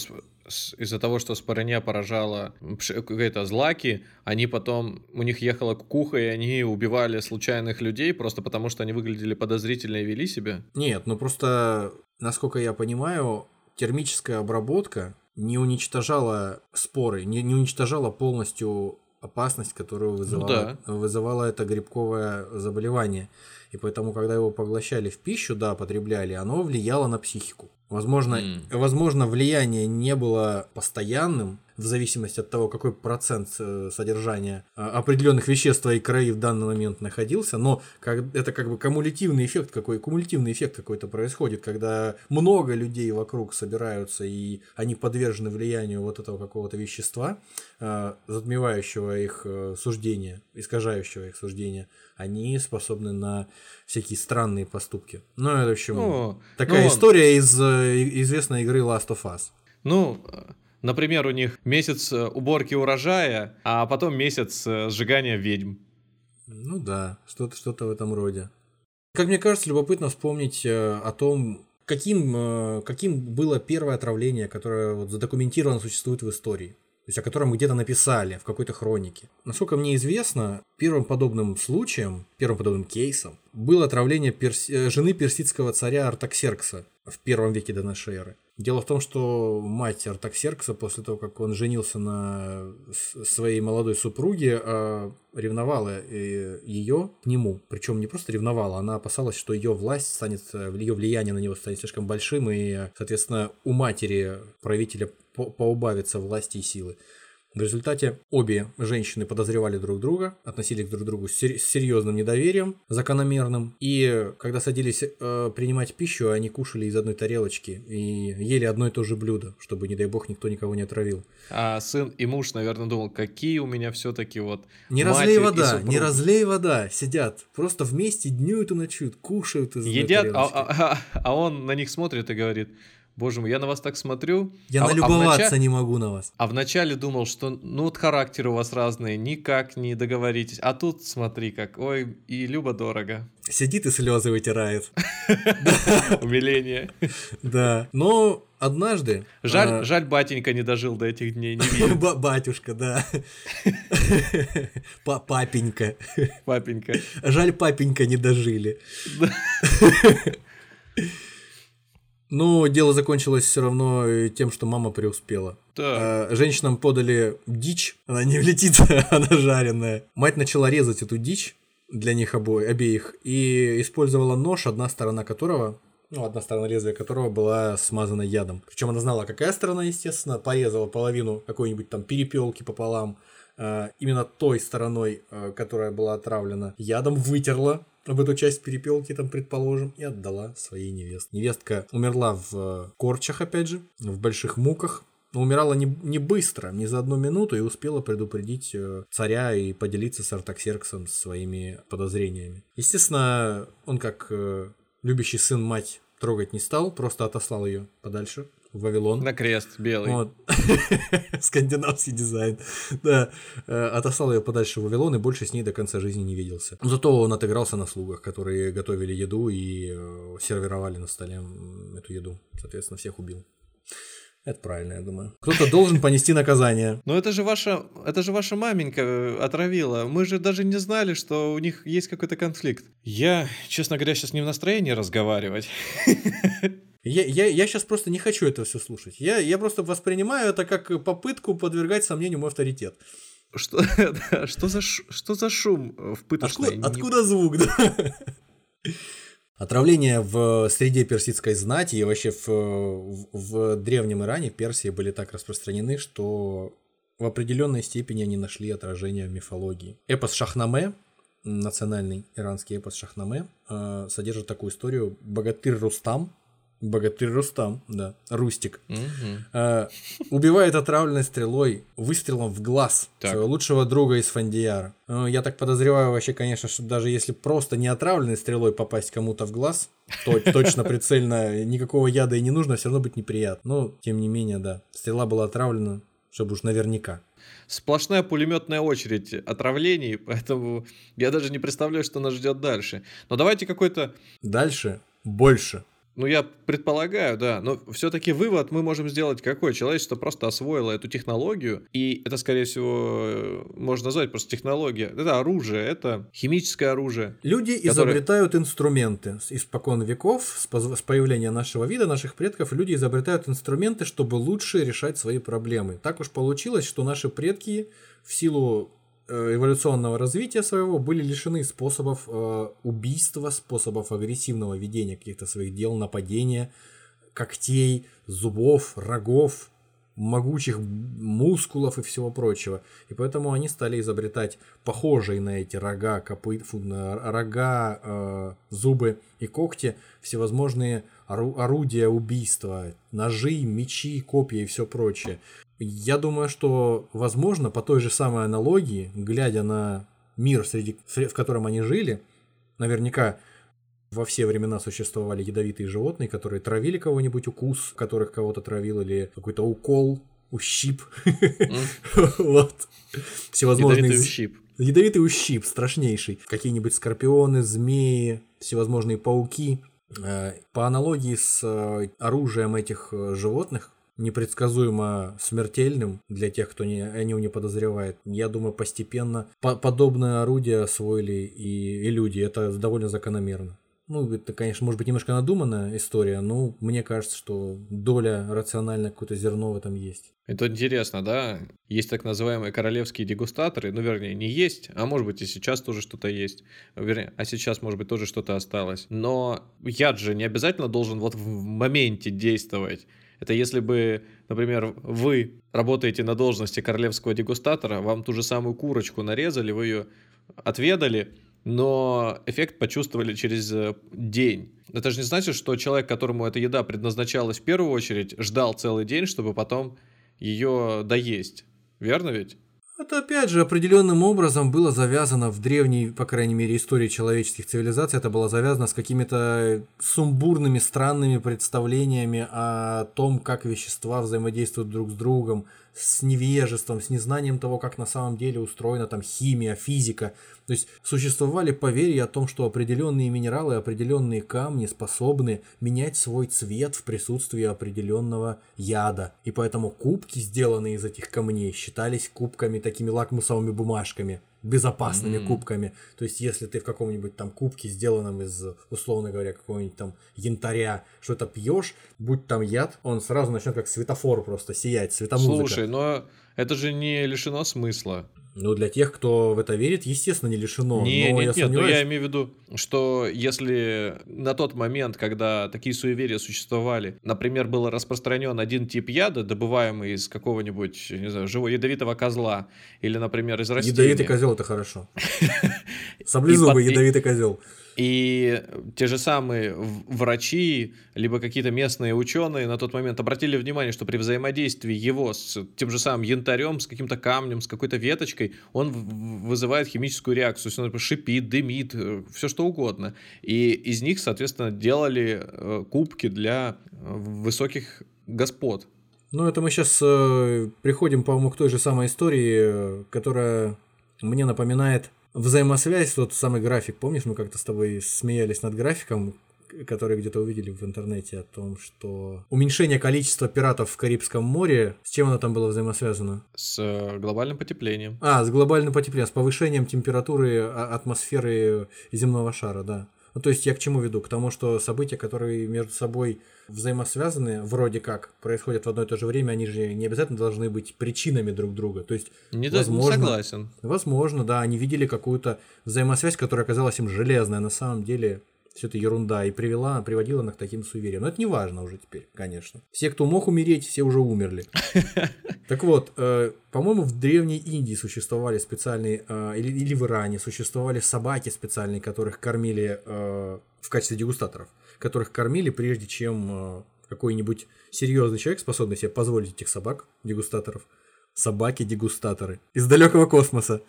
из-за того, что спороня поражала какие-то злаки, они потом у них ехала кукуха, и они убивали случайных людей просто потому, что они выглядели подозрительно и вели себя. Нет, ну просто, насколько я понимаю, термическая обработка не уничтожала споры, не, не уничтожала полностью опасность, которую вызывало, вызывало это грибковое заболевание. И поэтому, когда его поглощали в пищу, да, потребляли, оно влияло на психику. Возможно, М. возможно, влияние не было постоянным, в зависимости от того, какой процент э, содержания э, определенных веществ в твоей крови в данный момент находился, но это как бы кумулятивный эффект какой, кумулятивный эффект какой-то происходит, когда много людей вокруг собираются и они подвержены влиянию вот этого какого-то вещества, э, затмевающего их э, суждение, искажающего их суждение, они способны на всякие странные поступки. Ну, это в общем Ну, такая ну, история из э, известной игры Last of Us. Ну, например, у них месяц э, уборки урожая, а потом месяц э, сжигания ведьм. Ну да, что-то что в этом роде. Как мне кажется, любопытно вспомнить э, о том, каким, каким было первое отравление, которое вот задокументировано существует в истории. То есть о котором где-то написали в какой-то хронике. Насколько мне известно, первым подобным случаем, первым подобным кейсом было отравление перс- жены персидского царя Артаксеркса в первом веке до нашей эры. Дело в том, что мать Артаксеркса после того, как он женился на своей молодой супруге, э, ревновала ее к нему. Причем не просто ревновала, она опасалась, что ее власть станет, ее влияние на него станет слишком большим, и, соответственно, у матери правителя по- поубавится власти и силы. В результате обе женщины подозревали друг друга, относились друг к другу с сер- с серьезным недоверием, закономерным. И когда садились э, принимать пищу, они кушали из одной тарелочки и ели одно и то же блюдо, чтобы, не дай бог, никто никого не отравил. А сын и муж, наверное, думал, какие у меня все-таки вот Не разлей вода, не разлей вода, сидят, просто вместе днюют и ночуют, кушают из едят, а, тарелочки. а- а- а он на них смотрит и говорит, боже мой, я на вас так смотрю. Я а, а налюбоваться начале- не могу на вас. А вначале думал, что ну вот характеры у вас разные, никак не договоритесь. А тут смотри как, ой, и любо-дорого. Сидит и слезы вытирает. Умиление. Да. Но однажды... Жаль, а, жаль, батенька не дожил до этих дней, не Батюшка, да. Па- Папенька. папенька. Жаль, папенька не дожили. Но дело закончилось все равно э, тем, что мама преуспела. Так. А, Женщинам подали дичь, она не влетит, она жареная. Мать начала резать эту дичь для них обои, обеих и использовала нож, одна сторона которого, ну, одна сторона лезвия которого была смазана ядом. Причем она знала, какая сторона, естественно, порезала половину какой-нибудь там перепелки пополам, а, именно той стороной, а, которая была отравлена ядом, вытерла об эту часть перепелки, там, предположим, и отдала своей невестке. Невестка умерла в э, корчах, опять же, в больших муках, но умирала не, не быстро, не за одну минуту, и успела предупредить э, царя и поделиться с Артаксерксом своими подозрениями. Естественно, он как э, любящий сын мать трогать не стал, просто отослал ее подальше в Вавилон. На крест белый. Вот. Скандинавский дизайн. Да. Э, Отослал ее подальше в Вавилон и больше с ней до конца жизни не виделся. Зато он отыгрался на слугах, которые готовили еду и э, сервировали на столе эту еду. Соответственно, всех убил. Это правильно, я думаю. Кто-то должен понести наказание. Но это же ваша, это же ваша маменька э, отравила. Мы же даже не знали, что у них есть какой-то конфликт. Я, честно говоря, сейчас не в настроении разговаривать. Я, я, я сейчас просто не хочу это все слушать. Я, я просто воспринимаю это как попытку подвергать сомнению мой авторитет. Что, что, за, что за шум э, в пыточной? Откуда, откуда звук, да? Отравления в среде персидской знати и вообще в, в, в древнем Иране, в Персии были так распространены, что в определенной степени они нашли отражение в мифологии. Эпос Шахнаме, национальный иранский эпос Шахнаме, э, содержит такую историю. Богатырь Рустам, богатырь Рустам, да, Рустик, э, убивает отравленной стрелой выстрелом в глаз Так. своего лучшего друга из Фандияра. Э, я так подозреваю вообще, конечно, что даже если просто не отравленной стрелой попасть кому-то в глаз, то точно прицельно, никакого яда и не нужно, все равно быть неприятно. Но, тем не менее, да, стрела была отравлена, чтобы уж наверняка. Сплошная пулеметная очередь отравлений, поэтому я даже не представляю, что нас ждет дальше. Но давайте какой-то... Дальше больше. Ну, я предполагаю, да. Но все-таки вывод мы можем сделать какой? Человечество просто освоило эту технологию, и это, скорее всего, можно назвать просто технология. Это оружие, это химическое оружие. Люди которое- изобретают инструменты. Испокон веков, с, с появления нашего вида, наших предков, люди изобретают инструменты, чтобы лучше решать свои проблемы. Так уж получилось, что наши предки в силу э, эволюционного развития своего были лишены способов э, убийства, способов агрессивного ведения каких-то своих дел, нападения, когтей, зубов, рогов, могучих мускулов и всего прочего. И поэтому они стали изобретать похожие на эти рога, копы, фу, на рога, э, зубы и когти, всевозможные ору- орудия убийства, ножи, мечи, копья и все прочее. Я думаю, что, возможно, по той же самой аналогии, глядя на мир, среди, в котором они жили, наверняка во все времена существовали ядовитые животные, которые травили кого-нибудь, укус которых кого-то травил, или какой-то укол, ущип. Вот. Всевозможные... Ядовитый ущип. Ядовитый ущип, страшнейший. Какие-нибудь скорпионы, змеи, всевозможные пауки. Э, По аналогии с э, оружием этих э, животных, непредсказуемо смертельным для тех, кто не, о нем не подозревает. Я думаю, постепенно по- подобное орудие освоили и, и люди. Это довольно закономерно. Ну, это, конечно, может быть немножко надуманная история, но мне кажется, что доля рациональное какое-то зерно в этом есть. Это интересно, да? Есть так называемые королевские дегустаторы, ну, вернее, не есть, а может быть и сейчас тоже что-то есть. Вернее, а сейчас, может быть, тоже что-то осталось. Но яд же не обязательно должен вот в моменте действовать. Это если бы, например, вы работаете на должности королевского дегустатора, вам ту же самую курочку нарезали, вы ее отведали, но эффект почувствовали через э, день. Это же не значит, что человек, которому эта еда предназначалась в первую очередь, ждал целый день, чтобы потом ее доесть. Верно ведь? Это опять же определенным образом было завязано в древней, по крайней мере, истории человеческих цивилизаций. Это было завязано с какими-то сумбурными, странными представлениями о том, как вещества взаимодействуют друг с другом, с невежеством, с незнанием того, как на самом деле устроена там химия, физика. То есть существовали поверья о том, что определенные минералы, определенные камни способны менять свой цвет в присутствии определенного яда. И поэтому кубки, сделанные из этих камней, считались кубками такими лакмусовыми бумажками, безопасными М. кубками. То есть если ты в каком-нибудь там кубке, сделанном из, условно говоря, какого-нибудь там янтаря, что-то пьешь, будь там яд, он сразу начнет как светофор просто сиять, светомузыка. Слушай, но это же не лишено смысла. Ну, для тех, кто в это верит, естественно, не лишено. не, но нет, я нет, но сомневаюсь, я имею в виду, что если на тот момент, когда такие суеверия существовали, например, был распространен один тип яда, добываемый из какого-нибудь, не знаю, живого ядовитого козла, или, например, из растения. Ядовитый козел это хорошо. Саблезубый под- ядовитый козел. И те же самые врачи, либо какие-то местные ученые на тот момент обратили внимание, что при взаимодействии его с тем же самым янтарем, с каким-то камнем, с какой-то веточкой, он вызывает химическую реакцию. Он шипит, дымит, все что угодно. И из них, соответственно, делали э, кубки для э, высоких господ. Ну, это мы сейчас приходим, по-моему, к той же самой истории, э, которая мне напоминает взаимосвязь, тот самый график. Помнишь, мы как-то с тобой смеялись над графиком, который где-то увидели в интернете о том, что уменьшение количества пиратов в Карибском море, с чем оно там было взаимосвязано? С э, глобальным потеплением. А, с глобальным потеплением, с повышением температуры а- атмосферы земного шара, да. Ну, то есть я к чему веду? К тому, что события, которые между собой взаимосвязаны, вроде как, происходят в одно и то же время, они же не обязательно должны быть причинами друг друга. То есть, Не возможно, согласен. возможно, да, они видели какую-то взаимосвязь, которая оказалась им железной, а на самом деле все это ерунда и привела, приводила нас к таким суевериям. Но это не важно уже теперь, конечно. Все, кто мог умереть, все уже умерли. Так вот, э, по-моему, в Древней Индии существовали специальные, э, или, или в Иране существовали собаки специальные, которых кормили э, в качестве дегустаторов, которых кормили прежде, чем какой-нибудь серьезный человек способный себе позволить этих собак, дегустаторов. Собаки-дегустаторы из далекого космоса.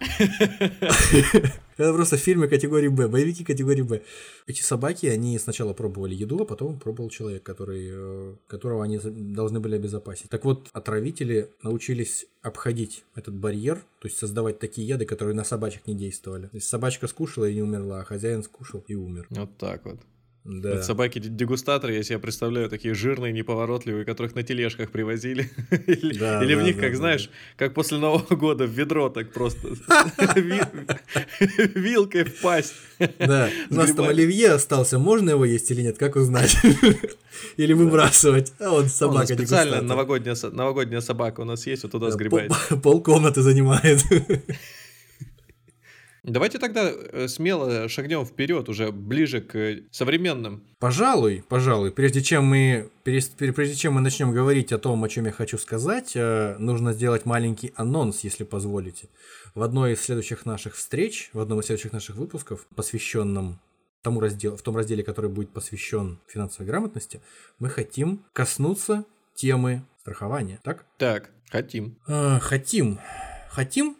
Это просто фильмы категории Б, боевики категории Б. Эти собаки, они сначала пробовали еду, а потом пробовал человек, который, э, которого они должны были обезопасить. Так вот, отравители научились обходить этот барьер, то есть создавать такие яды, которые на собачек не действовали. То есть собачка скушала и не умерла, а хозяин скушал и умер. Вот так вот. Да. Это собаки-дегустаторы, я себе представляю, такие жирные, неповоротливые, которых на тележках привозили. Или, Да, или в них, да, как да. знаешь, как после Нового года в ведро так просто ви- вилкой в пасть. Да, у нас там оливье остался, можно его есть или нет, как узнать? Или выбрасывать? А вот собака специально новогодняя, со- новогодняя собака у нас есть, вот туда сгребает. Пол- Полкомнаты занимает. Давайте тогда э, смело шагнем вперед, уже ближе к э, современным. Пожалуй, пожалуй, прежде чем мы прежде чем мы начнем говорить о том, о чем я хочу сказать, э, нужно сделать маленький анонс, если позволите. В одной из следующих наших встреч, в одном из следующих наших выпусков, посвященном тому разделу, в том разделе, который будет посвящен финансовой грамотности, мы хотим коснуться темы страхования, так? Так, хотим. А, хотим, хотим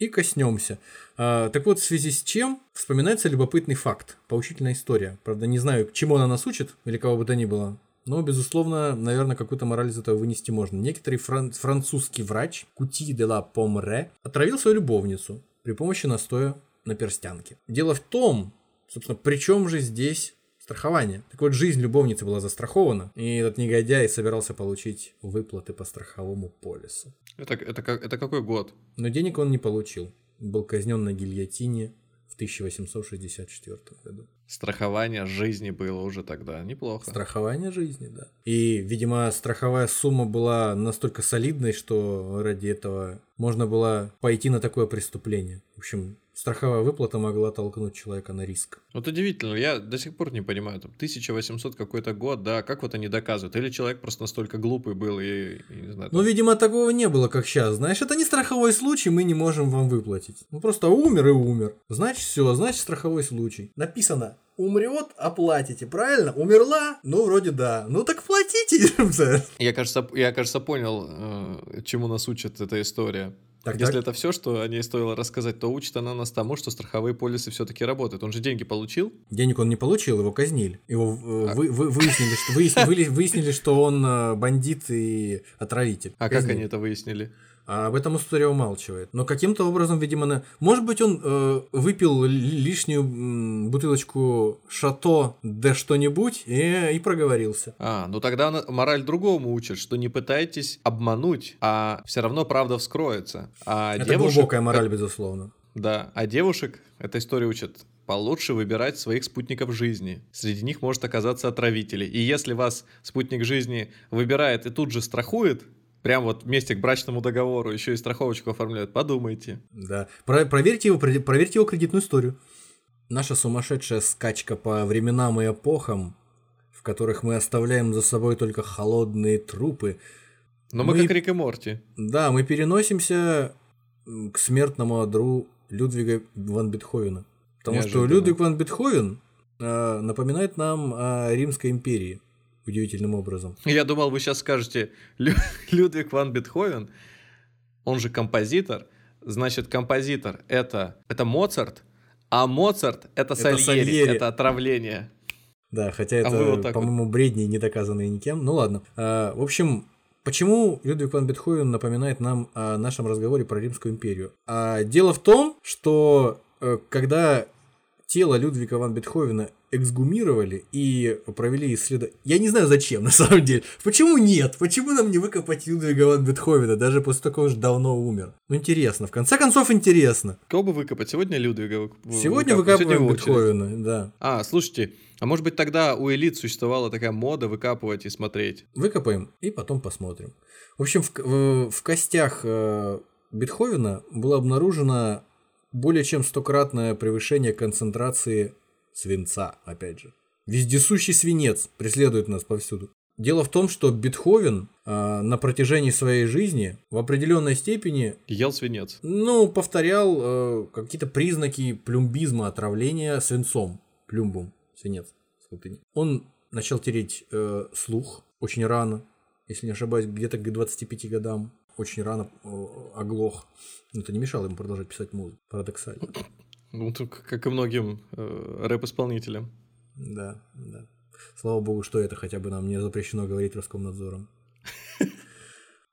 и коснемся. А, так вот, в связи с чем вспоминается любопытный факт, поучительная история. Правда, не знаю, к чему она нас учит, или кого бы то ни было. Но, безусловно, наверное, какую-то мораль из этого вынести можно. Некоторый фран- французский врач, Кути де ла Помре, отравил свою любовницу при помощи настоя на перстянке. Дело в том, собственно, при чем же здесь страхование. Так вот, жизнь любовницы была застрахована, и этот негодяй собирался получить выплаты по страховому полису. Это, это, это какой год? Но денег он не получил. Был казнен на гильотине в 1864 году. Страхование жизни было уже тогда. Неплохо. Страхование жизни, да. И, видимо, страховая сумма была настолько солидной, что ради этого можно было пойти на такое преступление. В общем, страховая выплата могла толкнуть человека на риск. Вот удивительно, я до сих пор не понимаю, там 1800 какой-то год, да, как вот они доказывают? Или человек просто настолько глупый был и, и не знаю. Ну, там- видимо, такого не было, как сейчас. Знаешь, это не страховой случай, мы не можем вам выплатить. Ну, просто умер и умер. Значит, все, значит, страховой случай. Написано, умрет, оплатите, правильно? Умерла? Ну, вроде да. Ну, так платите. Я, кажется, я, кажется, понял, э, чему нас учит эта история. Так, Если так. это все, что о ней стоило рассказать, то учит она нас тому, что страховые полисы все-таки работают. Он же деньги получил. Денег он не получил, его казнили. Его э, А- вы- вы- выяснили, что, выяс- выли- выяснили, что он э, бандит и отравитель. А как они это выяснили? А об этом история умалчивает. Но каким-то образом, видимо, на... может быть, он э, выпил ли- лишнюю м, бутылочку шато да что-нибудь и, и проговорился. А, ну тогда мораль другому учит, что не пытайтесь обмануть, а все равно правда вскроется. А Это девушек- глубокая мораль, безусловно. Да, а девушек эта история учит получше выбирать своих спутников жизни. Среди них может оказаться отравители. И если вас спутник жизни выбирает и тут же страхует, прям вот вместе к брачному договору еще и страховочку оформляют, подумайте. Да. Про- проверьте, его, проверьте его кредитную историю. Наша сумасшедшая скачка по временам и эпохам, в которых мы оставляем за собой только холодные трупы, Но мы, Мы- как Рик и Морти. Да, мы переносимся к смертному одру Людвига ван Бетховена. Потому что Неожиданно. Людвиг ван Бетховен э, напоминает нам о Римской империи удивительным образом. Я думал, вы сейчас скажете, Лю- Людвиг ван Бетховен, он же композитор, значит, композитор это, это Моцарт, а Моцарт это, Сальери, Сальери. это отравление. Да, хотя А это, вот так вот. по-моему, бредни, не доказанные никем. Ну ладно. А, в общем, почему Людвиг ван Бетховен напоминает нам о нашем разговоре про Римскую империю? А, дело в том, что э, когда тело Людвига ван Бетховена эксгумировали и провели исследование. Я не знаю зачем, на самом деле. Почему нет? Почему нам не выкопать Людвига ван Бетховена, даже после того, как он давно умер? Ну, интересно. В конце концов, интересно. Кого бы выкопать? Сегодня Людвига вы- вы- Сегодня выкапываем. Бетховена, да. А, слушайте, а может быть тогда у элит существовала такая мода выкапывать и смотреть? Выкопаем и потом посмотрим. В общем, в, в- в костях э, Бетховена было обнаружено более чем стократное превышение концентрации свинца, опять же. Вездесущий свинец преследует нас повсюду. Дело в том, что Бетховен э, на протяжении своей жизни в определенной степени Ел свинец. ну, повторял э, какие-то признаки плюмбизма, отравления свинцом. Плюмбум, свинец с латыни. Он начал тереть э, слух очень рано, если не ошибаюсь, где-то к 25 годам. Очень рано э, оглох. Но это не мешало ему продолжать писать музыку, парадоксально. Ну, как и многим э, рэп-исполнителям. Да, да. Слава богу, что это хотя бы нам не запрещено говорить Роскомнадзором.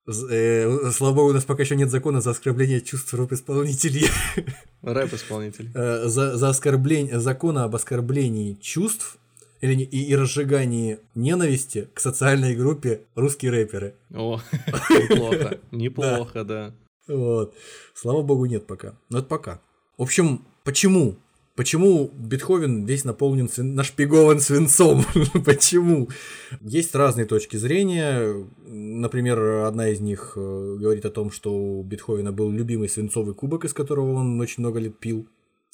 Э, Слава богу, у нас пока еще нет закона за оскорбление чувств рэп-исполнителей. Рэп-исполнитель. Э, За, за оскорбление, закона об оскорблении чувств или, и, и разжигании ненависти к социальной группе русские рэперы. О, неплохо. Неплохо, да. Вот. Слава богу, нет пока. Но это пока. В общем, почему? Почему Бетховен весь наполнен, нашпигован свинцом? Почему? Есть разные точки зрения. Например, одна из них э, говорит о том, что у Бетховена был любимый свинцовый кубок, из которого он очень много лет пил.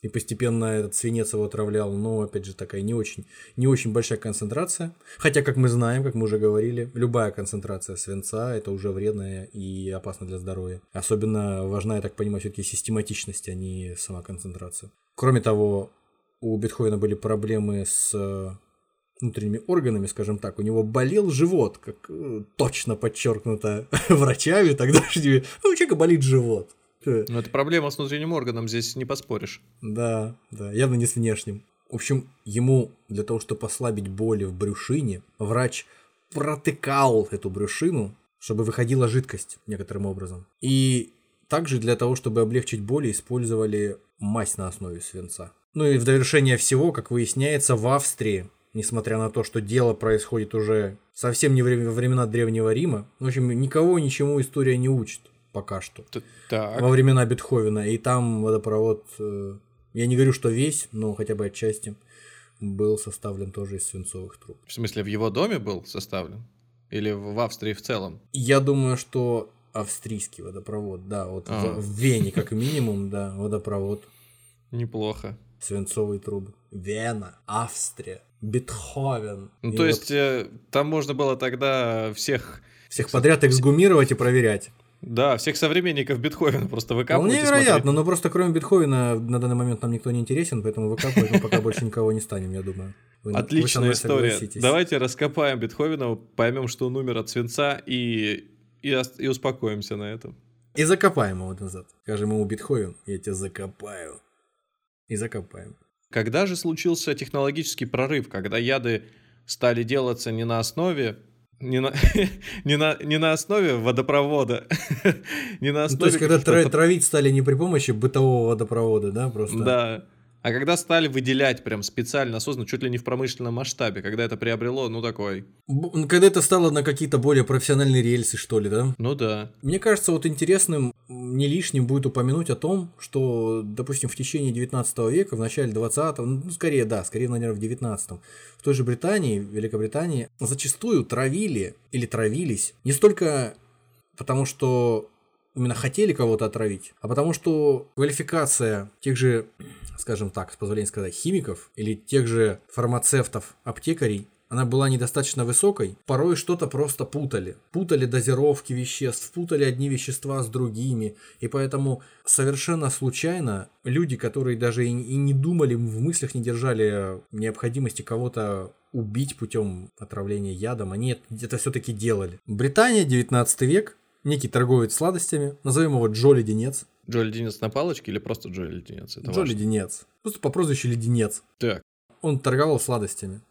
И постепенно этот свинец его отравлял. Но, опять же, такая не очень, не очень большая концентрация. Хотя, как мы знаем, как мы уже говорили, любая концентрация свинца – это уже вредно и опасно для здоровья. Особенно важна, я так понимаю, все-таки систематичность, а не сама концентрация. Кроме того, у Бетховена были проблемы с э, внутренними органами, скажем так. У него болел живот, как э, точно подчеркнуто врачами тогдашними. Ну, у человека болит живот. Но это проблема с внутренним органом, здесь не поспоришь. да, да, явно не с внешним. В общем, ему для того, чтобы ослабить боли в брюшине, врач протыкал эту брюшину, чтобы выходила жидкость некоторым образом. И также для того, чтобы облегчить боли, использовали мазь на основе свинца. Ну и в довершение всего, как выясняется, в Австрии, несмотря на то, что дело происходит уже совсем не во времена Древнего Рима, в общем, никого ничему история не учит пока что Так. во времена Бетховена, и там водопровод, э, я не говорю, что весь, но хотя бы отчасти был составлен тоже из свинцовых труб. В смысле, в его доме был составлен? Или в в Австрии в целом? Я думаю, что австрийский водопровод, да, вот А. в, в Вене как минимум, да, водопровод, Неплохо. свинцовые трубы. Вена, Австрия, Бетховен. Ну, И то вот есть, э, там можно было тогда всех... всех подряд эксгумировать и проверять. Да, всех современников Бетховена просто выкапывать Вполне вероятно, но просто кроме Бетховена на данный момент нам никто не интересен, поэтому выкапывать мы пока больше никого не станем, я думаю. Вы- вы Отличная мной история. Давайте раскопаем Бетховена, поймем, что он умер от свинца и, и, и успокоимся на этом. И закопаем его назад. Скажем ему Бетховен, я тебя закопаю. И закопаем. Когда же случился технологический прорыв, когда яды стали делаться не на основе не на, не на, не на основе водопровода, не на Ну, основе то есть, когда травить стали не при помощи бытового водопровода, да, просто? Да. А когда стали выделять прям специально, осознанно, чуть ли не в промышленном масштабе, когда это приобрело, ну такой, Б- Когда это стало на какие-то более профессиональные рельсы, что ли, да? ну да. Мне кажется, вот интересным, не лишним будет упомянуть о том, что, допустим, в течение 19 века, в начале 20-го, ну, скорее, да, скорее, наверное, в 19-м, в той же Британии, Великобритании, зачастую травили или травились не столько потому, что именно хотели кого-то отравить, а потому что квалификация тех же, скажем так, с позволения сказать, химиков или тех же фармацевтов, аптекарей, она была недостаточно высокой, порой что-то просто путали. Путали дозировки веществ, путали одни вещества с другими, и поэтому совершенно случайно люди, которые даже и и не думали, в мыслях не держали необходимости кого-то убить путем отравления ядом, они это все-таки делали. Британия, 19 век, некий торговец сладостями, назовем его Джо Леденец. Джо Леденец на палочке или просто Джо Леденец? Это Джо важно. Леденец. Просто по прозвищу Леденец. Так, Он торговал сладостями.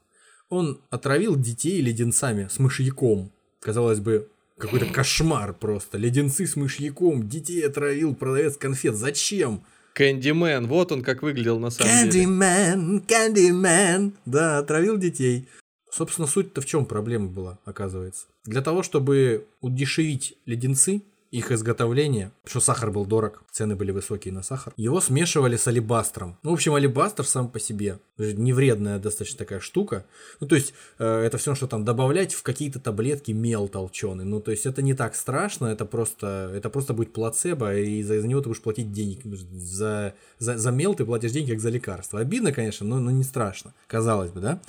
Он отравил детей леденцами с мышьяком. Казалось бы, какой-то кошмар просто. Леденцы с мышьяком, детей отравил продавец конфет. Зачем? Кэндимен, вот он как выглядел на самом деле. Candyman, Candyman. Да, отравил детей. Собственно, суть-то в чем проблема была, оказывается. Для того, чтобы удешевить леденцы, их изготовление, что сахар был дорог, цены были высокие на сахар, его смешивали с алебастром. Ну, в общем, алебастр сам по себе невредная достаточно такая штука. Ну, то есть, э, это все, что там добавлять в какие-то таблетки мел толченый. Ну, то есть, это не так страшно, это просто, это просто будет плацебо, и за, за него ты будешь платить денег. За, за, за мел ты платишь деньги, как за лекарство. Обидно, конечно, но, но не страшно, казалось бы, да?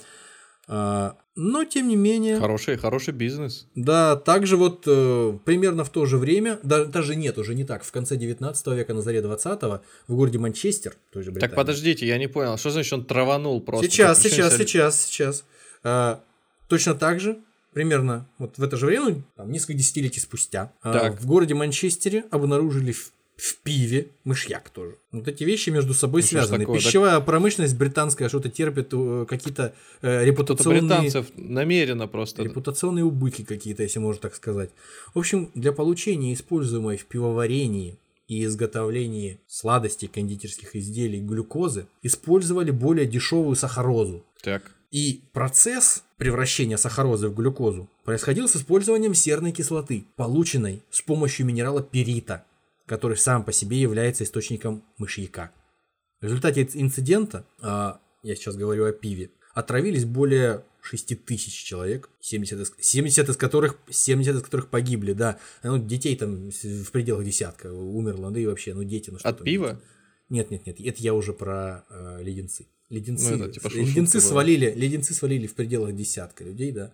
А, но, тем не менее... Хороший, хороший бизнес. Да, также вот э, примерно в то же время, да, даже нет, уже не так, в конце 19 века, на заре 20-го, в городе Манчестер, той же Так подождите, я не понял, что значит он траванул просто? Сейчас, Как сейчас, сейчас, сейчас. А, точно так же, примерно вот в это же время, ну, там, несколько десятилетий спустя, Так. в городе Манчестере обнаружили в пиве мышьяк тоже. Вот эти вещи между собой Ну, связаны. такое, так- Пищевая промышленность британская что-то терпит, э, какие-то э, репутационные... британцев намеренно просто. Репутационные убытки какие-то, если можно так сказать. В общем, для получения используемой в пивоварении и изготовлении сладостей, кондитерских изделий глюкозы использовали более дешевую сахарозу. Так. И процесс превращения сахарозы в глюкозу происходил с использованием серной кислоты, полученной с помощью минерала перита, который сам по себе является источником мышьяка. В результате инц- инцидента, а, я сейчас говорю о пиве, отравились более 6 тысяч человек, 70 из, 70 из которых 70 из которых погибли, да. Ну, детей там в пределах десятка умерло, да и вообще, ну дети, ну что От там пива? Нет, нет, нет, это я уже про э, леденцы. Леденцы, Ну, это типа леденцы свалили, леденцы свалили в пределах десятка людей, да,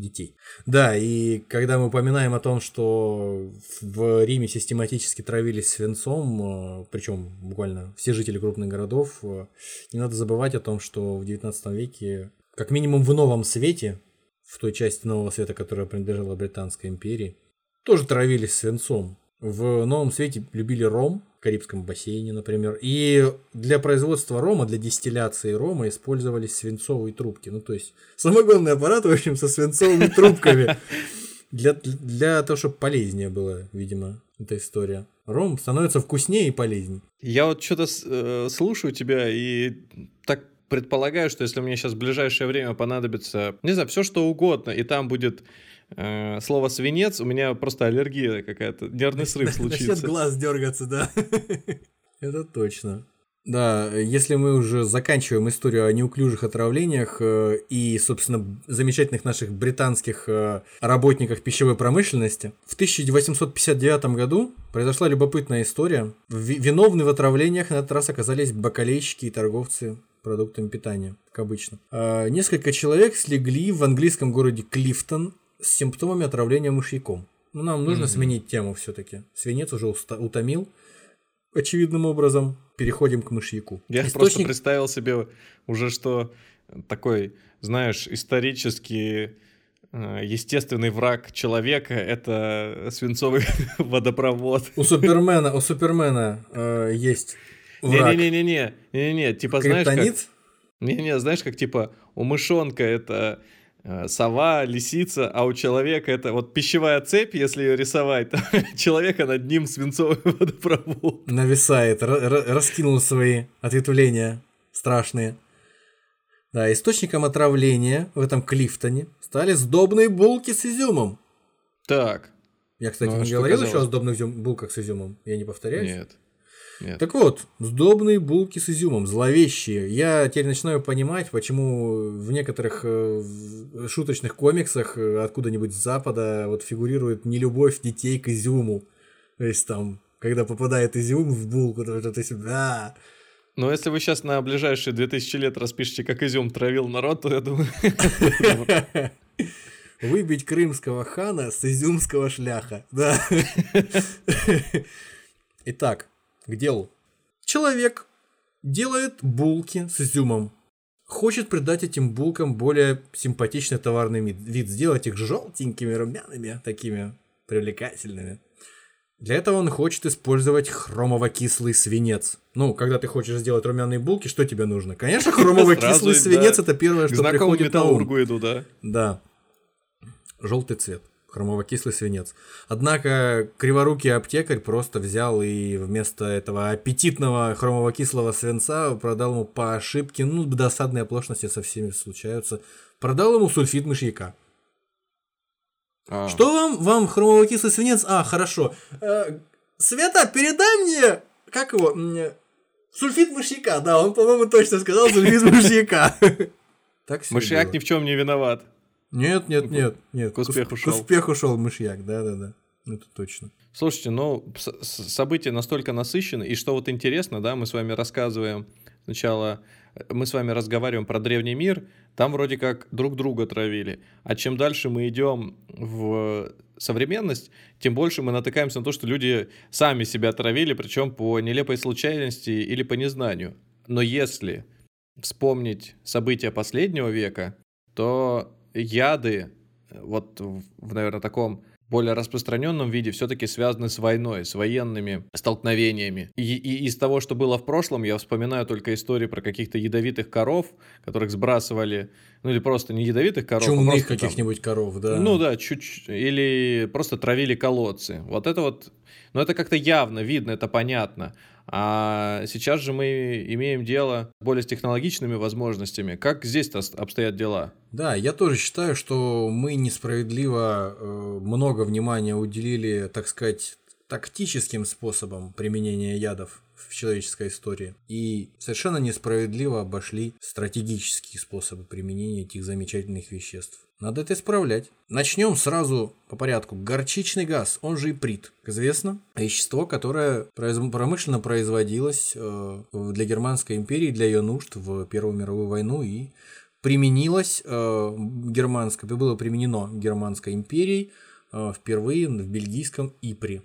детей. Да, и когда мы упоминаем о том, что в Риме систематически травились свинцом, причем буквально все жители крупных городов, э, не надо забывать о том, что в 19 веке, как минимум в Новом Свете, в той части Нового Света, которая принадлежала Британской империи, тоже травились свинцом. В Новом Свете любили ром, в Карибском бассейне, например. И для производства рома, для дистилляции рома использовались свинцовые трубки. Ну, то есть самогонный аппарат, в общем, со свинцовыми трубками. Для, для того, чтобы полезнее было, видимо, эта история. Ром становится вкуснее и полезнее. Я вот что-то слушаю тебя и так предполагаю, что если мне сейчас в ближайшее время понадобится, не знаю, все что угодно, и там будет э, слово свинец, у меня просто аллергия какая-то, нервный срыв Начнет случится. глаз дергаться, да. Это точно. Да, если мы уже заканчиваем историю о неуклюжих отравлениях э, и, собственно, замечательных наших британских э, работниках пищевой промышленности, в 1859 году произошла любопытная история. Ви- Виновны в отравлениях на этот раз оказались бакалейщики и торговцы продуктами питания, как обычно. А, Несколько человек слегли в английском городе Клифтон с симптомами отравления мышьяком. Ну, нам нужно сменить тему все-таки. Свинец уже уста- утомил очевидным образом. Переходим к мышьяку. Я просто Источник- представил себе уже, что такой, знаешь, исторически э, естественный враг человека — это свинцовый водопровод. У Супермена, у Супермена э, есть враг. Не-не-не-не, не-не, типа знаешь как... Не-не, знаешь, как типа у мышонка это сова, лисица, а у человека это вот пищевая цепь, если ее рисовать, там, человека над ним свинцовый водопровод. нависает, ра- ра- раскинул свои ответвления страшные. Да, источником отравления в этом Клифтоне стали сдобные булки с изюмом. Так, Я, кстати, Ну, а не говорил еще о казалось? сдобных булках с изюмом. Я не повторяюсь. нет. Нет. Так вот, сдобные булки с изюмом, зловещие. Я теперь начинаю понимать, почему в некоторых э, в- шуточных комиксах э, откуда-нибудь с запада вот фигурирует нелюбовь детей к изюму. То есть там, когда попадает изюм в булку, то это да. Но если вы сейчас на ближайшие 2000 лет распишете, как изюм травил народ, то я думаю... Выбить крымского хана с изюмского шляха. Да. Итак, к делу. Человек делает булки с изюмом. Хочет придать этим булкам более симпатичный товарный вид, сделать их желтенькими, румяными, такими привлекательными. Для этого он хочет использовать хромово-кислый свинец. Ну, когда ты хочешь сделать румяные булки, что тебе нужно? Конечно, хромово-кислый свинец это первое, что приходит на ум. иду, да? Да. Желтый цвет. Хромово-кислый свинец. Однако криворукий аптекарь просто взял и вместо этого аппетитного хромово-кислого свинца продал ему по ошибке, ну, досадные оплошности со всеми случаются, продал ему сульфид мышьяка. А. Что вам, вам хромово-кислый свинец? А, хорошо. Э, Света, передай мне, как его, м, сульфид мышьяка. Да, он, по-моему, точно сказал сульфид мышьяка. Так Мышьяк ни в чем не виноват. Нет, нет, нет, нет. К успеху К шел. успеху шел мышьяк, да-да-да. Это точно. Слушайте, ну, события настолько насыщены, и что вот интересно, да, мы с вами рассказываем сначала, э, мы с вами разговариваем про древний мир, там вроде как друг друга травили, а чем дальше мы идем в современность, тем больше мы натыкаемся на то, что люди сами себя травили, причем по нелепой случайности или по незнанию. Но если вспомнить события последнего века, то яды, э, вот в, наверное, таком более распространенном виде все-таки связаны с войной, с военными столкновениями. И, и из того, что было в прошлом, я вспоминаю только истории про каких-то ядовитых коров, которых сбрасывали, ну или просто не ядовитых коров, а Чумных там- каких-нибудь коров, да. Ну да, чуть или просто травили колодцы. Вот это вот, ну это как-то явно видно, это понятно. А сейчас же мы имеем дело более с технологичными возможностями. Как здесь-то ос- обстоят дела? Да, я тоже считаю, что мы несправедливо э, много внимания уделили, так сказать, тактическим способам применения ядов в человеческой истории. И совершенно несправедливо обошли стратегические способы применения этих замечательных веществ. Надо это исправлять. Начнем сразу по порядку. Горчичный газ, он же иприт, как известно, вещество, которое промышленно производилось э, для Германской империи, для ее нужд в Первую мировую войну и применилось э, германское, было применено германской империей э, впервые в бельгийском Ипре.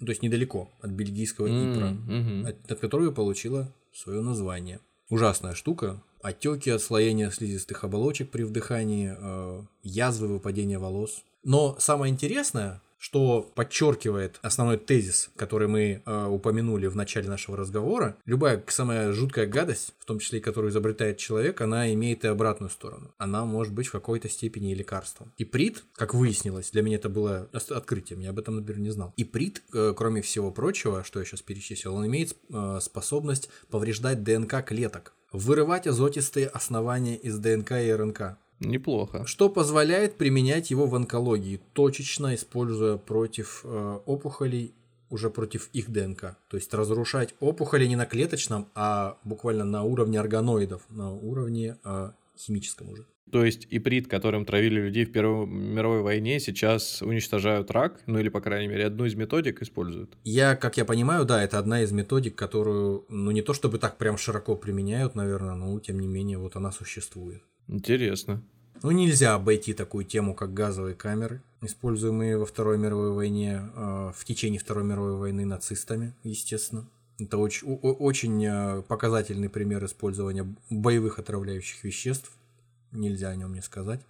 Ну, то есть недалеко от бельгийского Ипра, мгм. от, от которого получила свое название. Ужасная штука. Отеки, отслоение слизистых оболочек при вдыхании, э, язвы, выпадение волос. Но самое интересное, что подчеркивает основной тезис, который мы э, упомянули в начале нашего разговора, любая самая жуткая гадость, в том числе и которую изобретает человек, она имеет и обратную сторону. Она может быть в какой-то степени и лекарством. Иприт, как выяснилось, для меня это было открытием, я об этом, например, не знал. Иприт, э, кроме всего прочего, что я сейчас перечислил, он имеет э, способность повреждать ДНК клеток, вырывать азотистые основания из ДНК и РНК, Неплохо. что позволяет применять его в онкологии, точечно используя против э, опухолей, уже против их ДНК. То есть разрушать опухоли не на клеточном, а буквально на уровне органоидов, на уровне э, химическом уже. То есть иприт, которым травили людей в Первой мировой войне, сейчас уничтожают рак, ну или, по крайней мере, одну из методик используют. Я, как я понимаю, да, это одна из методик, которую, ну не то чтобы так прям широко применяют, наверное, но тем не менее вот она существует. Интересно. Ну, нельзя обойти такую тему, как газовые камеры, используемые во Второй мировой войне, э, в течение Второй мировой войны нацистами, естественно. Это очень, очень э, показательный пример использования боевых отравляющих веществ. Нельзя о нем не сказать.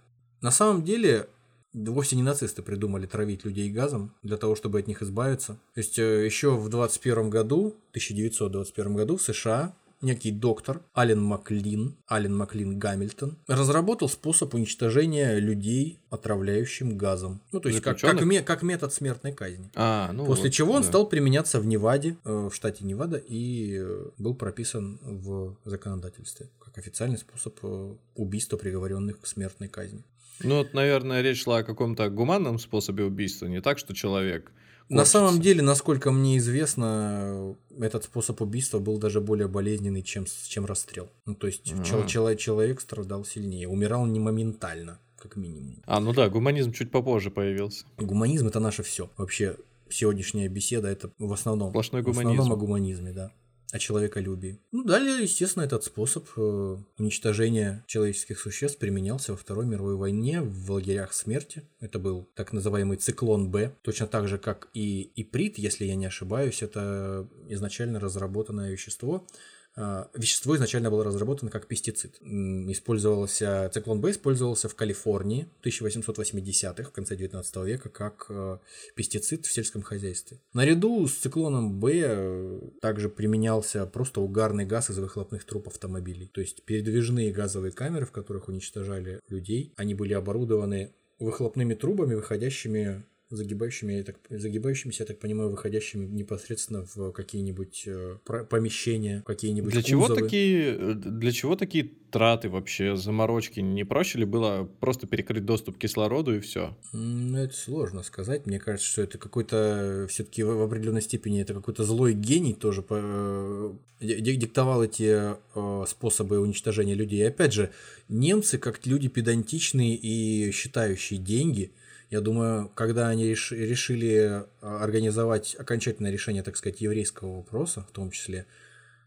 На самом деле, вовсе не нацисты придумали травить людей газом для того, чтобы от них избавиться. То есть э, еще в 21 году, 1921 году в США некий доктор Ален Маклин, Ален Маклин Гамильтон, разработал способ уничтожения людей отравляющим газом. Ну, то есть как, как, ме- как метод смертной казни. А, ну После вот, чего он да. стал применяться в Неваде, э, в штате Невада, и э, был прописан в законодательстве как официальный способ э, убийства приговоренных к смертной казни. Ну, вот, наверное, речь шла о каком-то гуманном способе убийства, не так, что человек. На самом деле, насколько мне известно, этот способ убийства был даже более болезненный, чем, чем расстрел. Ну, то есть чел- А. чело- человек страдал сильнее, умирал не моментально, как минимум. А, ну да, гуманизм чуть попозже появился. Гуманизм это наше все. Вообще сегодняшняя беседа это в основном, Сплошной в основном гуманизм. о гуманизме, да. О человеколюбии. Ну, далее, естественно, этот способ э, уничтожения человеческих существ применялся во Второй мировой войне в лагерях смерти. Это был так называемый циклон Б. Точно так же, как и иприт, если я не ошибаюсь, это изначально разработанное вещество. А, Вещество изначально было разработано как пестицид. Использовался, циклон Б использовался в Калифорнии в 1880-х, в конце 19 века, как э, пестицид в сельском хозяйстве. Наряду с циклоном Б э, также применялся просто угарный газ из выхлопных труб автомобилей. То есть передвижные газовые камеры, в которых уничтожали людей, они были оборудованы выхлопными трубами, выходящими загибающими, я так, загибающимися, я так понимаю, выходящими непосредственно в какие-нибудь э, помещения, какие-нибудь Для чего, кузовы. такие, э, для чего такие траты вообще, заморочки? Не проще ли было просто перекрыть доступ к кислороду и все? Ну, это сложно сказать. Мне кажется, что это какой-то, все-таки в определенной степени, это какой-то злой гений тоже по- э, диктовал эти э, способы уничтожения людей. И опять же, немцы, как люди педантичные и считающие деньги, я думаю, когда они реш- решили э, организовать окончательное решение, так сказать, еврейского вопроса, в том числе,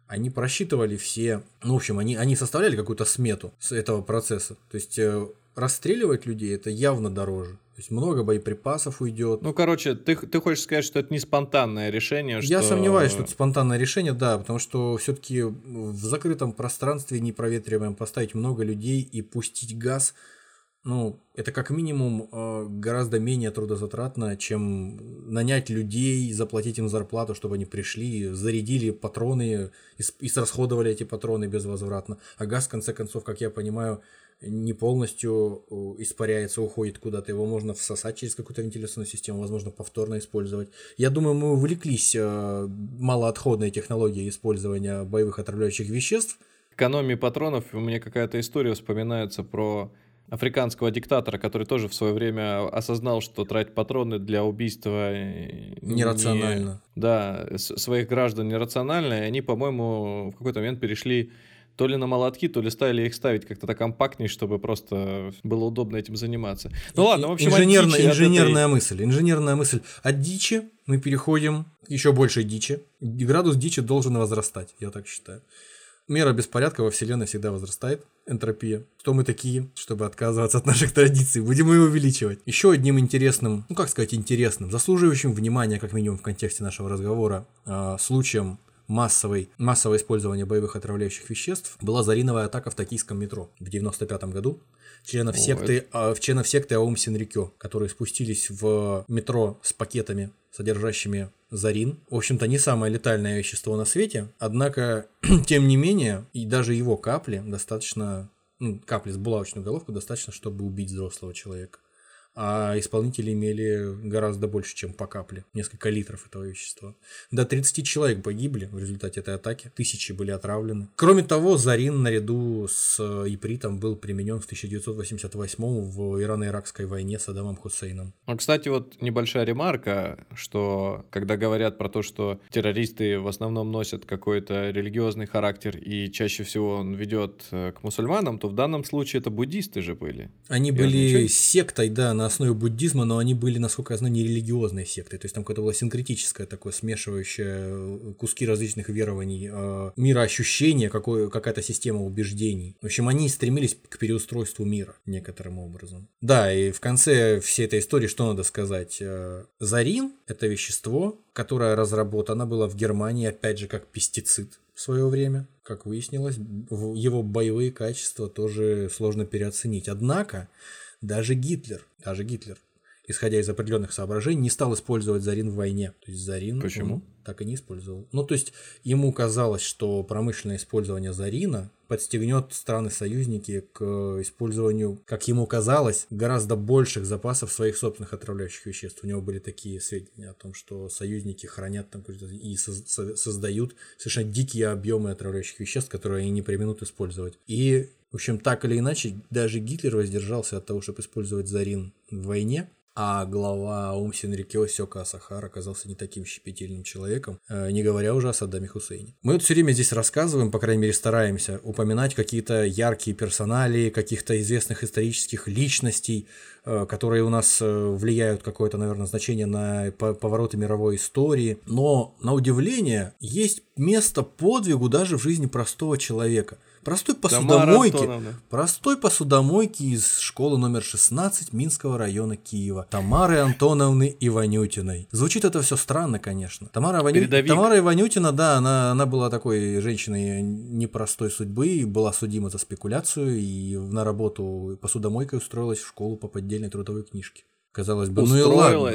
они просчитывали все, ну, в общем, они, они составляли какую-то смету с этого процесса. То есть э, расстреливать людей это явно дороже. То есть много боеприпасов уйдет. Ну, короче, ты, ты хочешь сказать, что это не спонтанное решение? Я что- сомневаюсь, что это спонтанное решение, да, потому что все-таки в закрытом пространстве непроветриваемом поставить много людей и пустить газ, ну, это как минимум э, гораздо менее трудозатратно, чем нанять людей, заплатить им зарплату, чтобы они пришли, зарядили патроны и, с- и срасходовали эти патроны безвозвратно. А газ, в конце концов, как я понимаю, не полностью испаряется, уходит куда-то. Его можно всосать через какую-то вентиляционную систему, возможно, повторно использовать. Я думаю, мы увлеклись э, малоотходной технологией использования боевых отравляющих веществ. экономии патронов у меня какая-то история вспоминается про африканского диктатора, который тоже в свое время осознал, что тратить патроны для убийства э, не- Нерационально. да, с- своих граждан нерационально, и они, по-моему, в какой-то момент перешли то ли на молотки, то ли стали их ставить как-то так компактнее, чтобы просто было удобно этим заниматься. Ну ладно, в общем, от инженерная, дичи, от этой- инженерная мысль. Инженерная мысль. От дичи мы переходим к еще большей дичи. Градус дичи должен возрастать, я так считаю. Мера беспорядка во Вселенной всегда возрастает, энтропия. Что мы такие, чтобы отказываться от наших традиций? Будем ее увеличивать. Еще одним интересным, ну как сказать интересным, заслуживающим внимания, как минимум в контексте нашего разговора, э, случаем массовой, массового использования боевых отравляющих веществ была зариновая атака в токийском метро в 95 году. Членов секты, в членов секты Аум Синрикё, которые спустились в метро с пакетами, содержащими зарин. В общем-то, не самое летальное вещество на свете, однако, тем не менее, и даже его капли достаточно, ну, капли с булавочную головку достаточно, чтобы убить взрослого человека. А исполнители имели гораздо больше, чем по капле. Несколько литров этого вещества. До 30 человек погибли в результате этой атаки. Тысячи были отравлены. Кроме того, Зарин наряду с э, ипритом был применен в 1988 в Ирано-Иракской войне с Адамом Хусейном. Ну, кстати, вот небольшая ремарка, что когда говорят про то, что террористы в основном носят какой-то религиозный характер и чаще всего он ведет э, к мусульманам, то в данном случае это буддисты же были. Они Я были отмечаю. сектой, да, на основе буддизма, но они были, насколько я знаю, не религиозной сектой. То есть там какое-то было синкретическое такое, смешивающее э, куски различных верований, э, мироощущения, какая-то система убеждений. В общем, они стремились к переустройству мира некоторым образом. Да, и в конце всей этой истории что надо сказать? Э, Зарин – это вещество, которое разработано было в Германии, опять же, как пестицид в свое время. Как выяснилось, его боевые качества тоже сложно переоценить. Однако, даже Гитлер, даже Гитлер, исходя из определенных соображений, не стал использовать Зарин в войне. То есть Зарин Почему? так и не использовал. Ну, то есть ему казалось, что промышленное использование Зарина подстегнет страны-союзники к использованию, как ему казалось, гораздо больших запасов своих собственных отравляющих веществ. У него были такие сведения о том, что союзники хранят там и соз- со- создают совершенно дикие объемы отравляющих веществ, которые они не применут использовать. И, в общем, так или иначе, даже Гитлер воздержался от того, чтобы использовать Зарин в войне, а глава Аум Синрикё Сёка Асахар оказался не таким щепетильным человеком, э, не говоря уже о Саддаме Хусейне. Мы вот все время здесь рассказываем, по крайней мере стараемся, упоминать какие-то яркие персонали, каких-то известных исторических личностей, э, которые у нас э, влияют какое-то, наверное, значение на по- повороты мировой истории. Но, на удивление, есть место подвигу даже в жизни простого человека. Простой посудомойки. Простой посудомойки из школы номер 16 Минского района Киева. Тамары Антоновны Иванютиной. Звучит это все странно, конечно. Тамара, Иваню-. Тамара Иванютина, да, она, она была такой женщиной непростой судьбы, была судима за спекуляцию, и на работу посудомойкой устроилась в школу по поддельной трудовой книжке. Казалось бы, ну и ладно.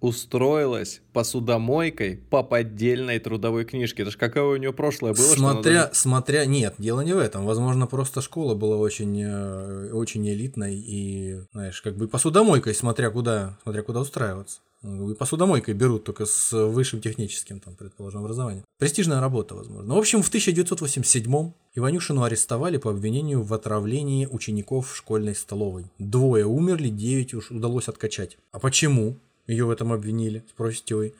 Устроилась. Посудомойкой по поддельной трудовой книжке. Это ж какое у нее прошлое было, Смотря, даже- смотря, нет, дело не в этом. Возможно, просто школа была очень, э, очень элитной и, знаешь, как бы посудомойкой, смотря куда, смотря куда устраиваться. И посудомойкой берут только с высшим техническим, там, предположим, образованием. Престижная работа, возможно. В общем, в 1987-м Иванюшину арестовали по обвинению в отравлении учеников в школьной столовой. Двое умерли, девять уж удалось откачать. А почему ее в этом обвинили, спросите вы?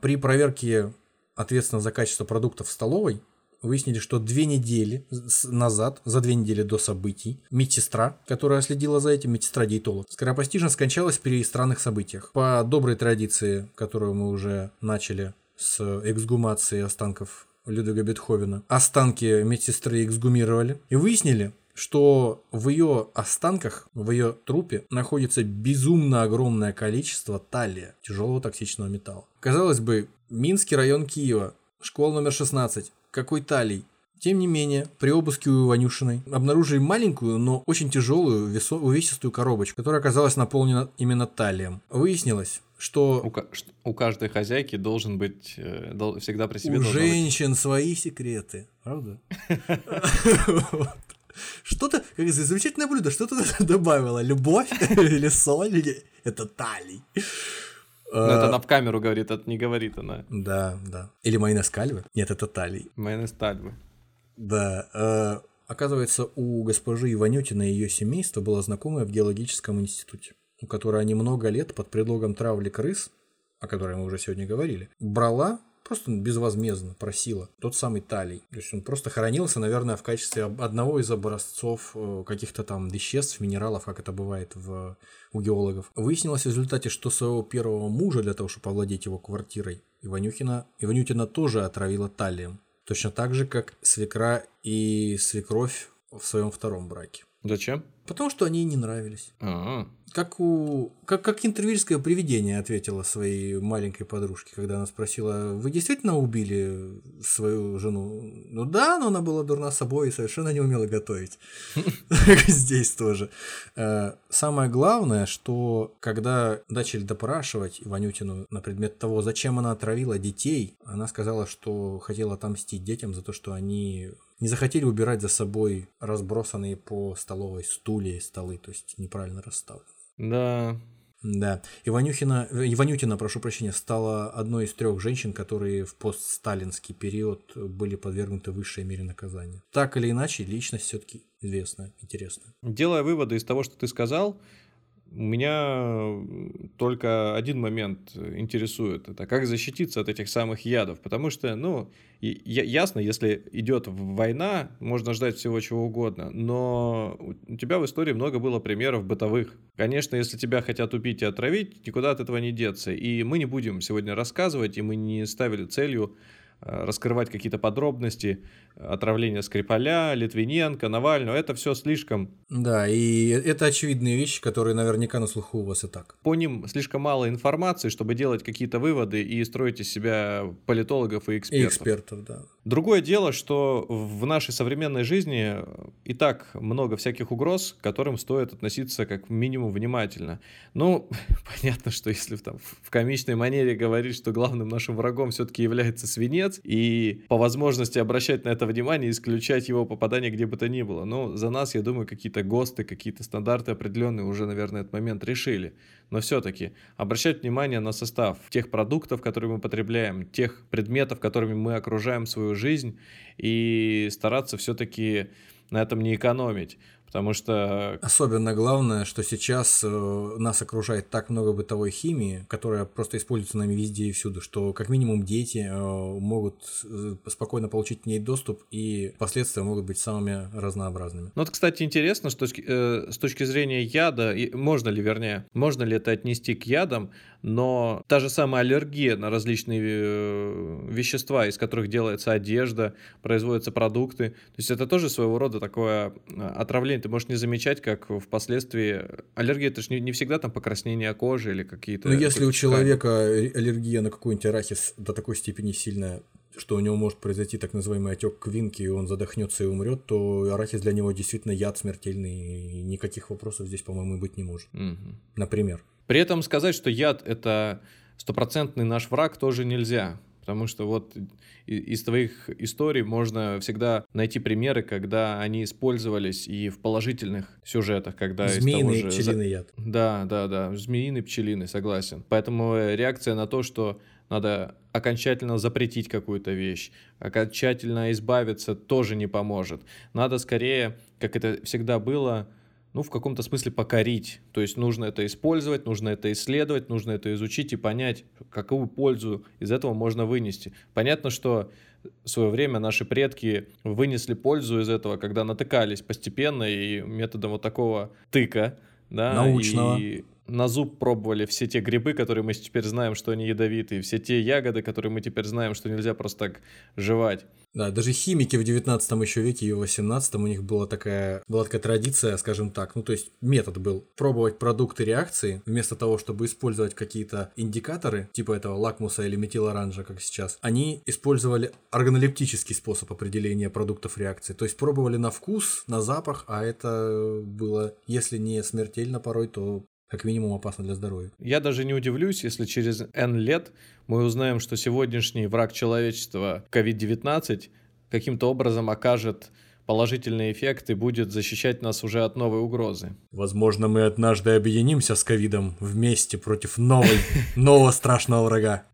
При проверке ответственно за качество продуктов в столовой, выяснили, что две недели назад, за две недели до событий, медсестра, которая следила за этим, медсестра-диетолог, скоропостижно скончалась при странных событиях. По доброй традиции, которую мы уже начали с эксгумации останков Людвига Бетховена, останки медсестры эксгумировали и выяснили, что в ее останках, в ее трупе находится безумно огромное количество талия, тяжелого токсичного металла. Казалось бы, Минский район Киева, школа номер 16, какой талий? Тем не менее, при обыске у Иванюшиной обнаружили маленькую, но очень тяжелую, весо- увесистую коробочку, которая оказалась наполнена именно талием. Выяснилось, что У, ка- у каждой хозяйки должен быть э, дол- всегда при себе у должна быть- женщин свои секреты, правда? Что-то, как замечательное блюдо, что ты добавила? Любовь или соль? или Это талий. Ну, это она в камеру говорит, это не говорит она. Да, да. Или майонез кальвы? Нет, это талий. Майонез тальвы. Да. э, Оказывается, у госпожи Иванютиной и ее семейства было знакомое в геологическом институте, у которой они много лет под предлогом травли крыс, о которой мы уже сегодня говорили, брала просто безвозмездно просила тот самый талий. То есть он просто хранился, наверное, в качестве одного из образцов э, каких-то там веществ, минералов, как это бывает в, у геологов. Выяснилось в результате, что своего первого мужа для того, чтобы овладеть его квартирой, Иванюхина, Иванютина тоже отравила талием. Точно так же, как свекра и свекровь в своем втором браке. Зачем? Потому что они не нравились. А, Как у как, как интервильское привидение ответила своей маленькой подружке, когда она спросила, вы действительно убили свою жену? Ну да, но она была дурна собой и совершенно не умела готовить. Здесь тоже. Э, Самое главное, что когда начали допрашивать Иванютину на предмет того, зачем она отравила детей, она сказала, что хотела отомстить детям за то, что они не захотели убирать за собой разбросанные по столовой стулья и столы, то есть неправильно расставлены. да. Да. Иванюхина, э, Иванютина, прошу прощения, стала одной из трех женщин, которые в постсталинский период были подвергнуты высшей мере наказания. Так или иначе, личность все-таки известная, интересная. Делая выводы из того, что ты сказал, меня только один момент интересует. Это как защититься от этих самых ядов. Потому что, ну, ясно, если идет война, можно ждать всего чего угодно. Но у тебя в истории много было примеров бытовых. Конечно, если тебя хотят убить и отравить, никуда от этого не деться. И мы не будем сегодня рассказывать, и мы не ставили целью раскрывать какие-то подробности отравления Скрипаля, Литвиненко, Навального. Это все слишком Да, и это очевидные вещи, которые наверняка на слуху у вас и так. по ним слишком мало информации, чтобы делать какие-то выводы и строить из себя политологов и И экспертов. экспертов, да. Другое дело, что в нашей современной жизни и так много всяких угроз, к которым стоит относиться как минимум внимательно. Ну, понятно, что если там в комичной манере говорить, что главным нашим врагом все-таки является свинец, и по возможности обращать на это внимание исключать его попадание где бы то ни было. Но за нас, я думаю, какие-то ГОСТы, какие-то стандарты определенные уже, наверное, этот момент решили. Но все-таки обращать внимание на состав тех продуктов, которые мы потребляем, тех предметов, которыми мы окружаем свою жизнь, и стараться все-таки на этом не экономить. Потому что Особенно главное, что сейчас э, нас окружает так много бытовой химии, которая просто используется нами везде и всюду, что как минимум дети э, могут э, спокойно получить к ней доступ, и последствия могут быть самыми разнообразными. Ну, вот, кстати, интересно, что с точки, э, с точки зрения яда, можно ли, вернее, можно ли это отнести к ядам, но та же самая аллергия на различные э, вещества, из которых делается одежда, производятся продукты, то есть это тоже своего рода такое э, отравление. Ты можешь не замечать, как впоследствии аллергия, это же не, не всегда там покраснение кожи или какие-то... Ну, если у человека аллергия на какой-нибудь арахис до такой степени сильная, что у него может произойти так называемый отек квинки, и он задохнется и умрет, то арахис для него действительно яд смертельный, и никаких вопросов здесь, по-моему, быть не может. Мгм. Например. При этом сказать, что яд это стопроцентный наш враг, тоже нельзя. Потому что вот из твоих историй можно всегда найти примеры, когда они использовались и в положительных сюжетах, когда Змеиный же... пчелиный яд. Да, да, да, змеиный, пчелиный, согласен. Поэтому э, реакция на то, что надо окончательно запретить какую-то вещь, окончательно избавиться, тоже не поможет. Надо скорее, как это всегда было, ну, в каком-то смысле покорить. То есть нужно это использовать, нужно это исследовать, нужно это изучить и понять, какую пользу из этого можно вынести. Понятно, что в свое время наши предки вынесли пользу из этого, когда натыкались постепенно и методом вот такого тыка, да, Научного. и на зуб пробовали все те грибы, которые мы теперь знаем, что они ядовитые, все те ягоды, которые мы теперь знаем, что нельзя просто так жевать. Да, даже химики в 19 еще веке и в 18 у них была такая, была такая традиция, скажем так, ну то есть метод был пробовать продукты реакции, вместо того, чтобы использовать какие-то индикаторы, типа этого лакмуса или метилоранжа, как сейчас, они использовали органолептический способ определения продуктов реакции, то есть пробовали на вкус, на запах, а это было, если не смертельно порой, то как минимум опасно для здоровья. Я даже не удивлюсь, если через N лет мы узнаем, что сегодняшний враг человечества COVID-19 каким-то образом окажет положительный эффект и будет защищать нас уже от новой угрозы. Возможно, мы однажды объединимся с ковидом вместе против новой, нового страшного врага.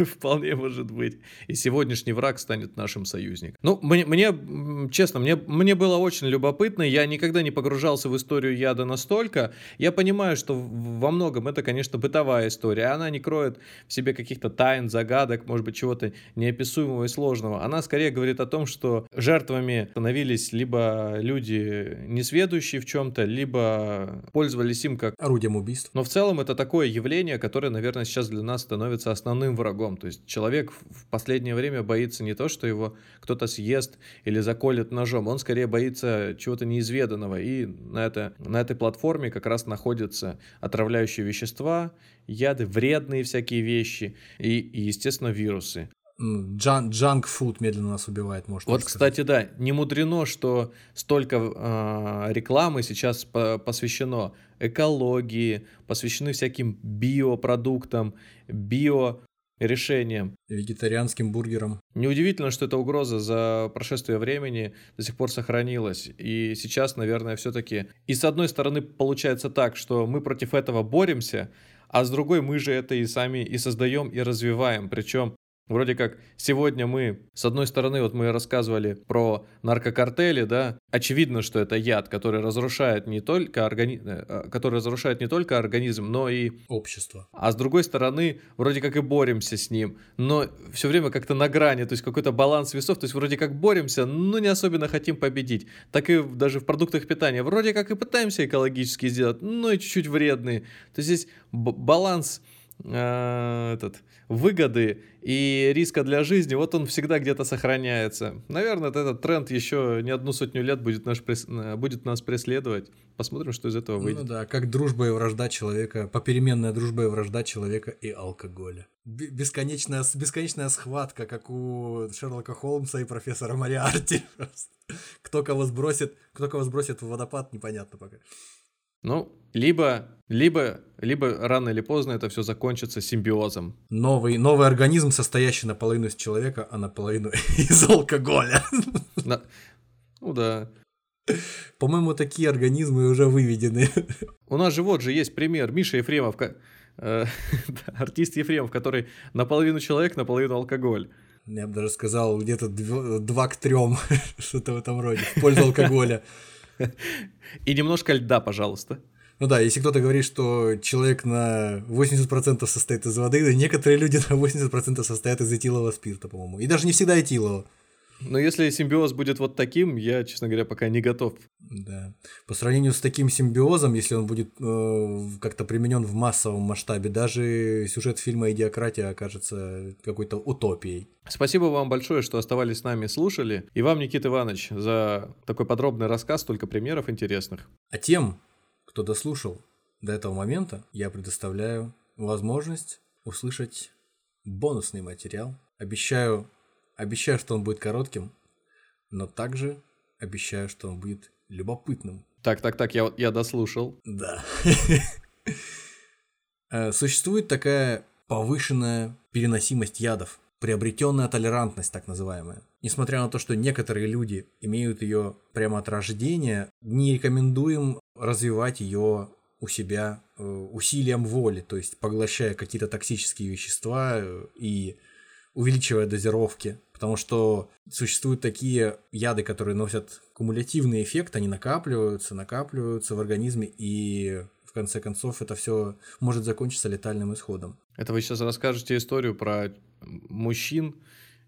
Вполне может быть. И сегодняшний враг станет нашим союзником. Ну, мне, мне честно, мне, мне было очень любопытно. Я никогда не погружался в историю яда настолько. Я понимаю, что во многом это, конечно, бытовая история. Она не кроет в себе каких-то тайн, загадок, может быть, чего-то неописуемого и сложного. Она скорее говорит о том, что жертвами становились либо люди несведущие в чем-то, либо пользовались им как орудием убийств. Но в целом это такое явление, которое, наверное, сейчас для нас становится основным врагом врагом. То есть человек в последнее время боится не то, что его кто-то съест или заколет ножом, он скорее боится чего-то неизведанного. И на, это, на этой платформе как раз находятся отравляющие вещества, яды, вредные всякие вещи и, и естественно, вирусы. Джанк фуд медленно нас убивает, может Вот, кстати, да, не мудрено, что столько э, рекламы сейчас по посвящено экологии, посвящены всяким биопродуктам, био решением. Вегетарианским бургером. Неудивительно, что эта угроза за прошествие времени до сих пор сохранилась. И сейчас, наверное, все-таки... И с одной стороны, получается так, что мы против этого боремся, а с другой мы же это и сами и создаем, и развиваем. Причем Вроде как сегодня мы, с одной стороны, вот мы рассказывали про наркокартели, да, очевидно, что это яд, который разрушает не только, органи... Э, э, который разрушает не только организм, но и... Общество. А с другой стороны, вроде как и боремся с ним, но все время как-то на грани, то есть какой-то баланс весов, то есть вроде как боремся, но не особенно хотим победить. Так и даже в продуктах питания, вроде как и пытаемся экологически сделать, но и чуть-чуть вредные. То есть здесь баланс э, этот, выгоды и риска для жизни, вот он всегда где-то сохраняется. Наверное, этот тренд еще не одну сотню лет будет, наш, э, будет нас преследовать. Посмотрим, что из этого ну выйдет. Ну да, как дружба и вражда человека, попеременная дружба и вражда человека и алкоголя. Бесконечная, бесконечная схватка, как у Шерлока Холмса и профессора Мариарти. Кто кого сбросит, кто кого сбросит в водопад, непонятно пока. Ну, либо, либо, либо рано или поздно это все закончится симбиозом. Новый, новый организм, состоящий наполовину из человека, а наполовину из алкоголя. На... Ну да. По-моему, такие организмы уже выведены. У нас же вот же есть пример. Миша Ефремов, э, артист Ефремов, который наполовину человек, наполовину алкоголь. Я бы даже сказал, где-то два к трем, что-то в этом роде, в пользу алкоголя. И немножко льда, пожалуйста. Ну да, если кто-то говорит, что человек на 80% состоит из воды, то некоторые люди на 80% состоят из этилового спирта, по-моему. И даже не всегда этилового. Но если симбиоз будет вот таким, я, честно говоря, пока не готов. Да. По сравнению с таким симбиозом, если он будет э, как-то применен в массовом масштабе, даже сюжет фильма «Идиократия» окажется какой-то утопией. Спасибо вам большое, что оставались с нами, слушали. И вам, Никита Иванович, за такой подробный рассказ, столько примеров интересных. А тем, кто дослушал до этого момента, я предоставляю возможность услышать бонусный материал. Обещаю Обещаю, что он будет коротким, но также обещаю, что он будет любопытным. Так, так, так, я, я дослушал. Да. Э, существует такая повышенная переносимость ядов, приобретенная толерантность, так называемая. Несмотря на то, что некоторые люди имеют ее прямо от рождения, не рекомендуем развивать ее у себя э, усилием воли, то есть поглощая какие-то токсические вещества э, и увеличивая дозировки Потому что существуют такие яды, которые носят кумулятивный эффект, они накапливаются, накапливаются в организме, и в конце концов это все может закончиться летальным исходом. Это вы сейчас расскажете историю про мужчин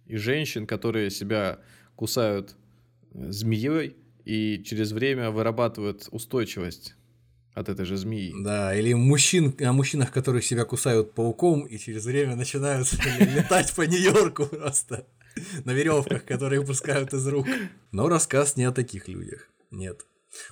и женщин, которые себя кусают змеей и через время вырабатывают устойчивость от этой же змеи. Да, или мужчин, о мужчинах, которые себя кусают пауком и через время начинают летать по Нью-Йорку просто на веревках, которые пускают из рук. Но рассказ не о таких людях. Нет.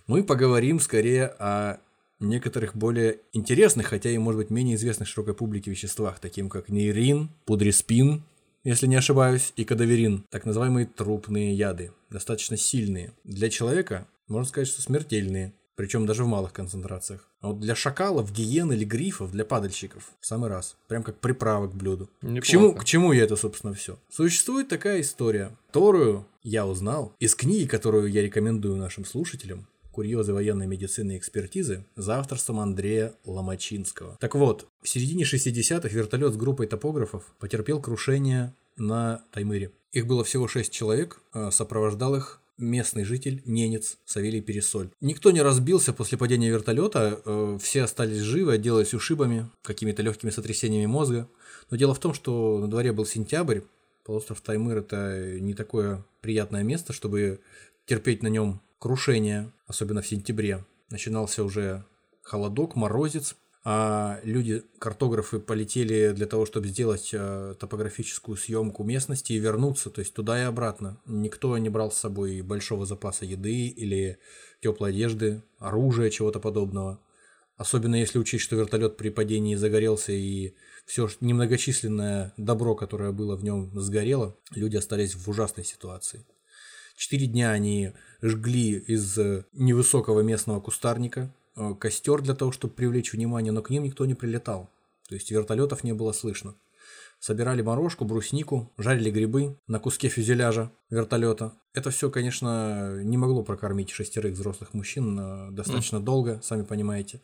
Мы поговорим скорее о некоторых более интересных, хотя и, может быть, менее известных широкой публике веществах, таким как нейрин, пудреспин, если не ошибаюсь, и кадаверин, так называемые трупные яды, достаточно сильные. Для человека, можно сказать, что смертельные, причем даже в малых концентрациях. А вот для шакалов, гиен или грифов, для падальщиков в самый раз. Прям как приправа к блюду. К чему, к чему я это, собственно, все? Существует такая история, которую я узнал из книги, которую я рекомендую нашим слушателям. «Курьезы военной медицины и экспертизы» за авторством Андрея Ломачинского. Так вот, в середине 60-х вертолет с группой топографов потерпел крушение на Таймыре. Их было всего 6 человек, а сопровождал их местный житель, ненец Савелий Пересоль. Никто не разбился после падения вертолета, э, все остались живы, отделались ушибами, какими-то легкими сотрясениями мозга. Но дело в том, что на дворе был сентябрь, полуостров Таймыр это не такое приятное место, чтобы терпеть на нем крушение, особенно в сентябре. Начинался уже холодок, морозец, люди, картографы, полетели для того, чтобы сделать э, топографическую съемку местности и вернуться, то есть туда и обратно. Никто не брал с собой большого запаса еды или теплой одежды, оружия, чего-то подобного. Особенно если учесть, что вертолет при падении загорелся и все немногочисленное добро, которое было в нем, сгорело, люди остались в ужасной ситуации. Четыре дня они жгли из невысокого местного кустарника, Э, костер для того, чтобы привлечь внимание, но к ним никто не прилетал. То есть вертолетов не было слышно. Собирали морожку, бруснику, жарили грибы на куске фюзеляжа вертолета. Это все, конечно, не могло прокормить шестерых взрослых мужчин э, достаточно mm. долго, сами понимаете.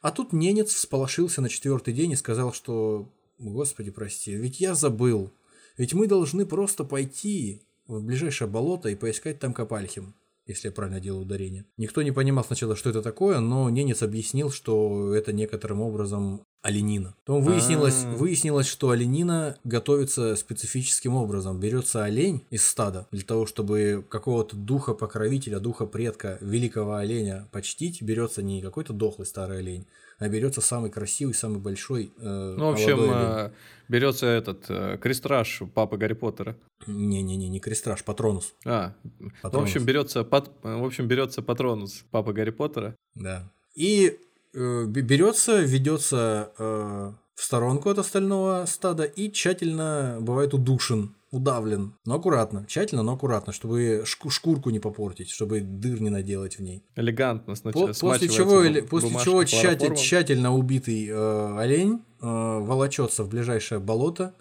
А тут ненец всполошился на четвертый день и сказал, что «Господи, прости, ведь я забыл. Ведь мы должны просто пойти в ближайшее болото и поискать там Копальхим если я правильно делаю ударение. Никто не понимал сначала, что это такое, но ненец объяснил, что это некоторым образом оленина. Потом выяснилось, А-а-а. выяснилось, что оленина готовится специфическим образом. Берется олень из стада для того, чтобы какого-то духа покровителя, духа предка великого оленя почтить. Берется не какой-то дохлый старый олень, а берется самый красивый, самый большой. Э, ну, в общем, э, берется этот э, крестраж папы Гарри Поттера. Не-не-не, не крестраж, патронус. А, патронус. в общем, берется, пат, в общем, берется патронус папы Гарри Поттера. Да. И берется, ведется э, в сторонку от остального стада и тщательно бывает удушен удавлен, но аккуратно, тщательно, но аккуратно, чтобы шкурку не попортить, чтобы дыр не наделать в ней. Элегантно сначала. По после чего, после чего тщатель, тщательно убитый э, олень э, волочется в ближайшее болото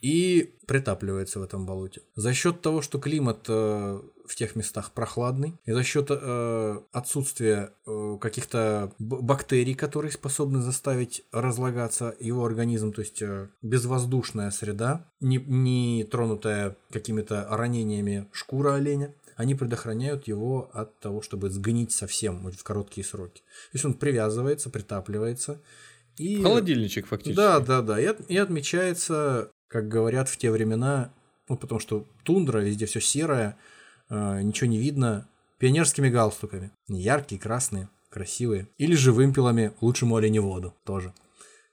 и притапливается в этом болоте. За счет того, что климат э, в тех местах прохладный, и за счет э, отсутствия э, каких-то бактерий, которые способны заставить разлагаться его организм, то есть э, безвоздушная среда, не, не тронутая какими-то ранениями шкура оленя, они предохраняют его от того, чтобы сгнить совсем в короткие сроки. То есть он привязывается, притапливается. И... Холодильничек фактически. Да, да, да. И, от, и отмечается, как говорят в те времена, ну, потому что тундра, везде все серое, э, ничего не видно, пионерскими галстуками. Яркие, красные, красивые. Или же вымпелами лучшему оленеводу тоже.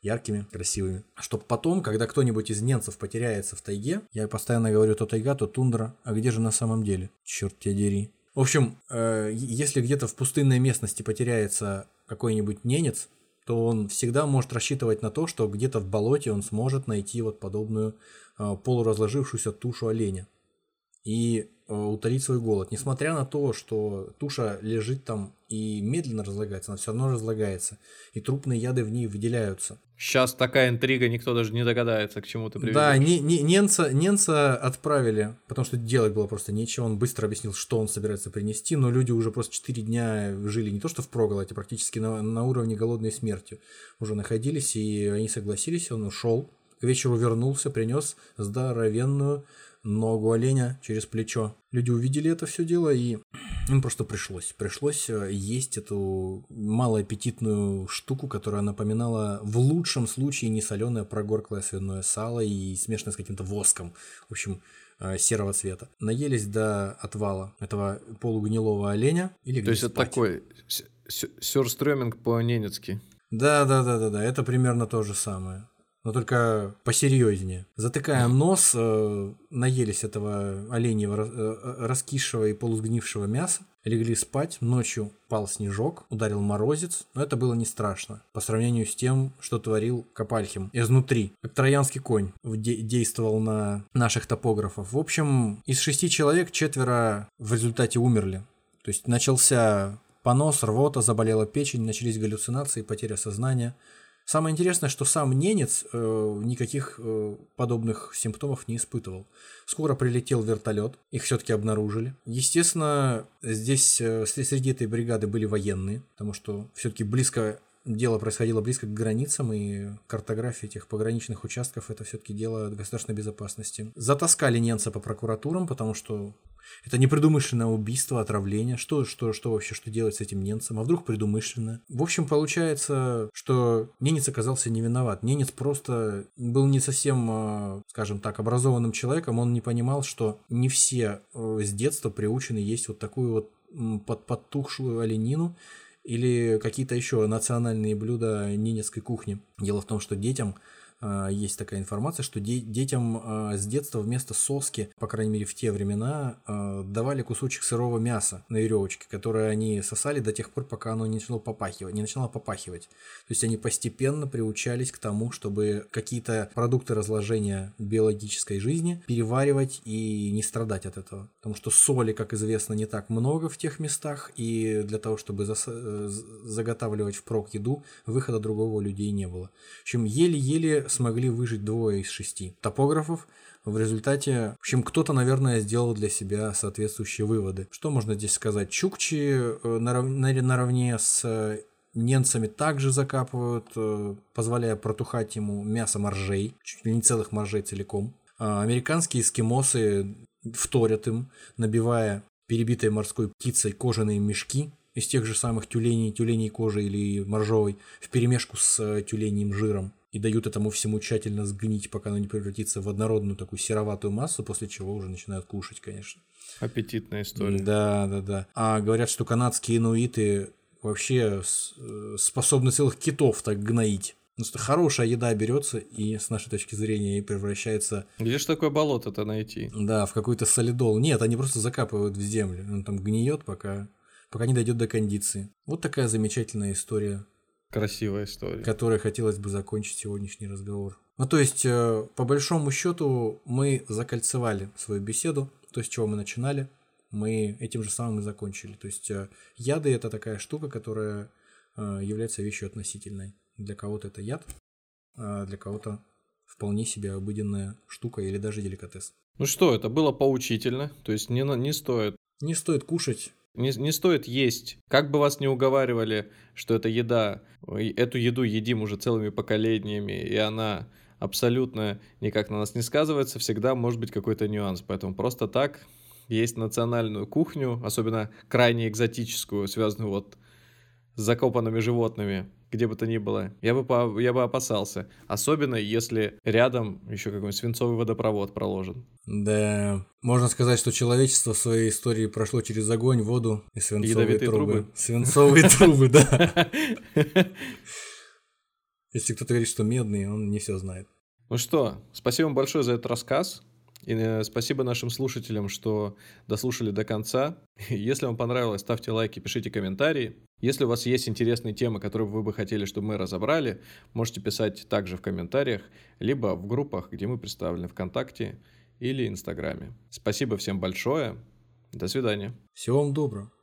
Яркими, красивыми. Чтобы потом, когда кто-нибудь из немцев потеряется в тайге, я постоянно говорю, то тайга, то тундра, а где же на самом деле? Черт тебя дери. В общем, э, если где-то в пустынной местности потеряется какой-нибудь ненец, то он всегда может рассчитывать на то, что где-то в болоте он сможет найти вот подобную э, полуразложившуюся тушу оленя. И утолить свой голод. Несмотря на то, что туша лежит там и медленно разлагается, она все равно разлагается. И трупные яды в ней выделяются. Сейчас такая интрига, никто даже не догадается, к чему ты приведешь. Да, не, не, ненца, ненца отправили, потому что делать было просто нечего. Он быстро объяснил, что он собирается принести, но люди уже просто 4 дня жили не то что в проголоде, а практически на, на уровне голодной смерти уже находились, и они согласились, он ушел. К вечеру вернулся, принес здоровенную ногу оленя через плечо. Люди увидели это все дело, и им просто пришлось. Пришлось э, есть эту малоаппетитную штуку, которая напоминала в лучшем случае не соленое прогорклое свиное сало и смешанное с каким-то воском. В общем, э, серого цвета. Наелись до отвала этого полугнилого оленя и То есть это такой Сюрстрёминг по-ненецки. Да, да, да, да, да, это примерно то же самое. Но только посерьезнее. Затыкаем нос, э, наелись этого оленьего э, э, раскисшего и полусгнившего мяса, легли спать, ночью пал снежок, ударил морозец, но это было не страшно по сравнению с тем, что творил Копальхим изнутри. Как троянский конь де- действовал на наших топографов. В общем, из шести человек четверо в результате умерли. То есть начался понос, рвота, заболела печень, начались галлюцинации, потеря сознания. Самое интересное, что сам ненец э, никаких э, подобных симптомов не испытывал. Скоро прилетел вертолет, их все-таки обнаружили. Естественно, здесь э, среди этой бригады были военные, потому что все-таки близко дело происходило близко к границам, и картография этих пограничных участков это все-таки дело государственной безопасности. Затаскали немца по прокуратурам, потому что это непредумышленное убийство, отравление. Что, что, что вообще, что делать с этим немцем? А вдруг предумышленное? В общем, получается, что ненец оказался не виноват. Ненец просто был не совсем, а, скажем так, образованным человеком. Он не понимал, что не все э, с детства приучены есть вот такую вот под подтухшую оленину, или какие-то еще национальные блюда ненецкой кухни. Дело в том, что детям есть такая информация, что де- детям а, с детства вместо соски, по крайней мере в те времена, а, давали кусочек сырого мяса на веревочке, которое они сосали до тех пор, пока оно не начало попахивать. Не начало попахивать. То есть они постепенно приучались к тому, чтобы какие-то продукты разложения биологической жизни переваривать и не страдать от этого. Потому что соли, как известно, не так много в тех местах, и для того, чтобы зас- э, заготавливать впрок еду, выхода другого у людей не было. В общем, еле-еле смогли выжить двое из шести топографов. В результате, в общем, кто-то, наверное, сделал для себя соответствующие выводы. Что можно здесь сказать? Чукчи э, наравне с немцами также закапывают, э, позволяя протухать ему мясо моржей, чуть ли не целых моржей целиком. А американские эскимосы вторят им, набивая перебитой морской птицей кожаные мешки из тех же самых тюленей, тюленей кожи или моржовой, в перемешку с э, тюленьим жиром и дают этому всему тщательно сгнить, пока оно не превратится в однородную такую сероватую массу, после чего уже начинают кушать, конечно. Аппетитная история. Да, да, да. А говорят, что канадские инуиты вообще э, способны целых китов так гноить. Ну, что хорошая еда берется и, с нашей точки зрения, и превращается... Где же такое болото-то найти? Да, в какой-то солидол. Нет, они просто закапывают в землю. Он там гниет, пока, пока не дойдет до кондиции. Вот такая замечательная история Красивая история. Которой хотелось бы закончить сегодняшний разговор. Ну, то есть, э, по большому счету, мы закольцевали свою беседу, то есть, с чего мы начинали, мы этим же самым и закончили. То есть, э, яды – это такая штука, которая э, является вещью относительной. Для кого-то это яд, а для кого-то вполне себе обыденная штука или даже деликатес. Ну что, это было поучительно, то есть не, не стоит. Не стоит кушать не, не стоит есть. Как бы вас не уговаривали, что это еда, эту еду едим уже целыми поколениями, и она абсолютно никак на нас не сказывается, всегда может быть какой-то нюанс. Поэтому просто так есть национальную кухню, особенно крайне экзотическую, связанную вот с закопанными животными, где бы то ни было, я бы, я бы опасался. Особенно, если рядом еще какой-нибудь свинцовый водопровод проложен. Да, можно сказать, что человечество в своей истории прошло через огонь, воду и свинцовые трубы. трубы. Свинцовые трубы, да. Если кто-то говорит, что медные, он не все знает. Ну что, спасибо вам большое за этот рассказ. И э, спасибо нашим слушателям, что дослушали до конца. Если вам понравилось, ставьте лайки, пишите комментарии. Если у вас есть интересные темы, которые вы бы хотели, чтобы мы разобрали, можете писать также в комментариях, либо в группах, где мы представлены ВКонтакте или Инстаграме. Спасибо всем большое. До свидания. Всего вам доброго.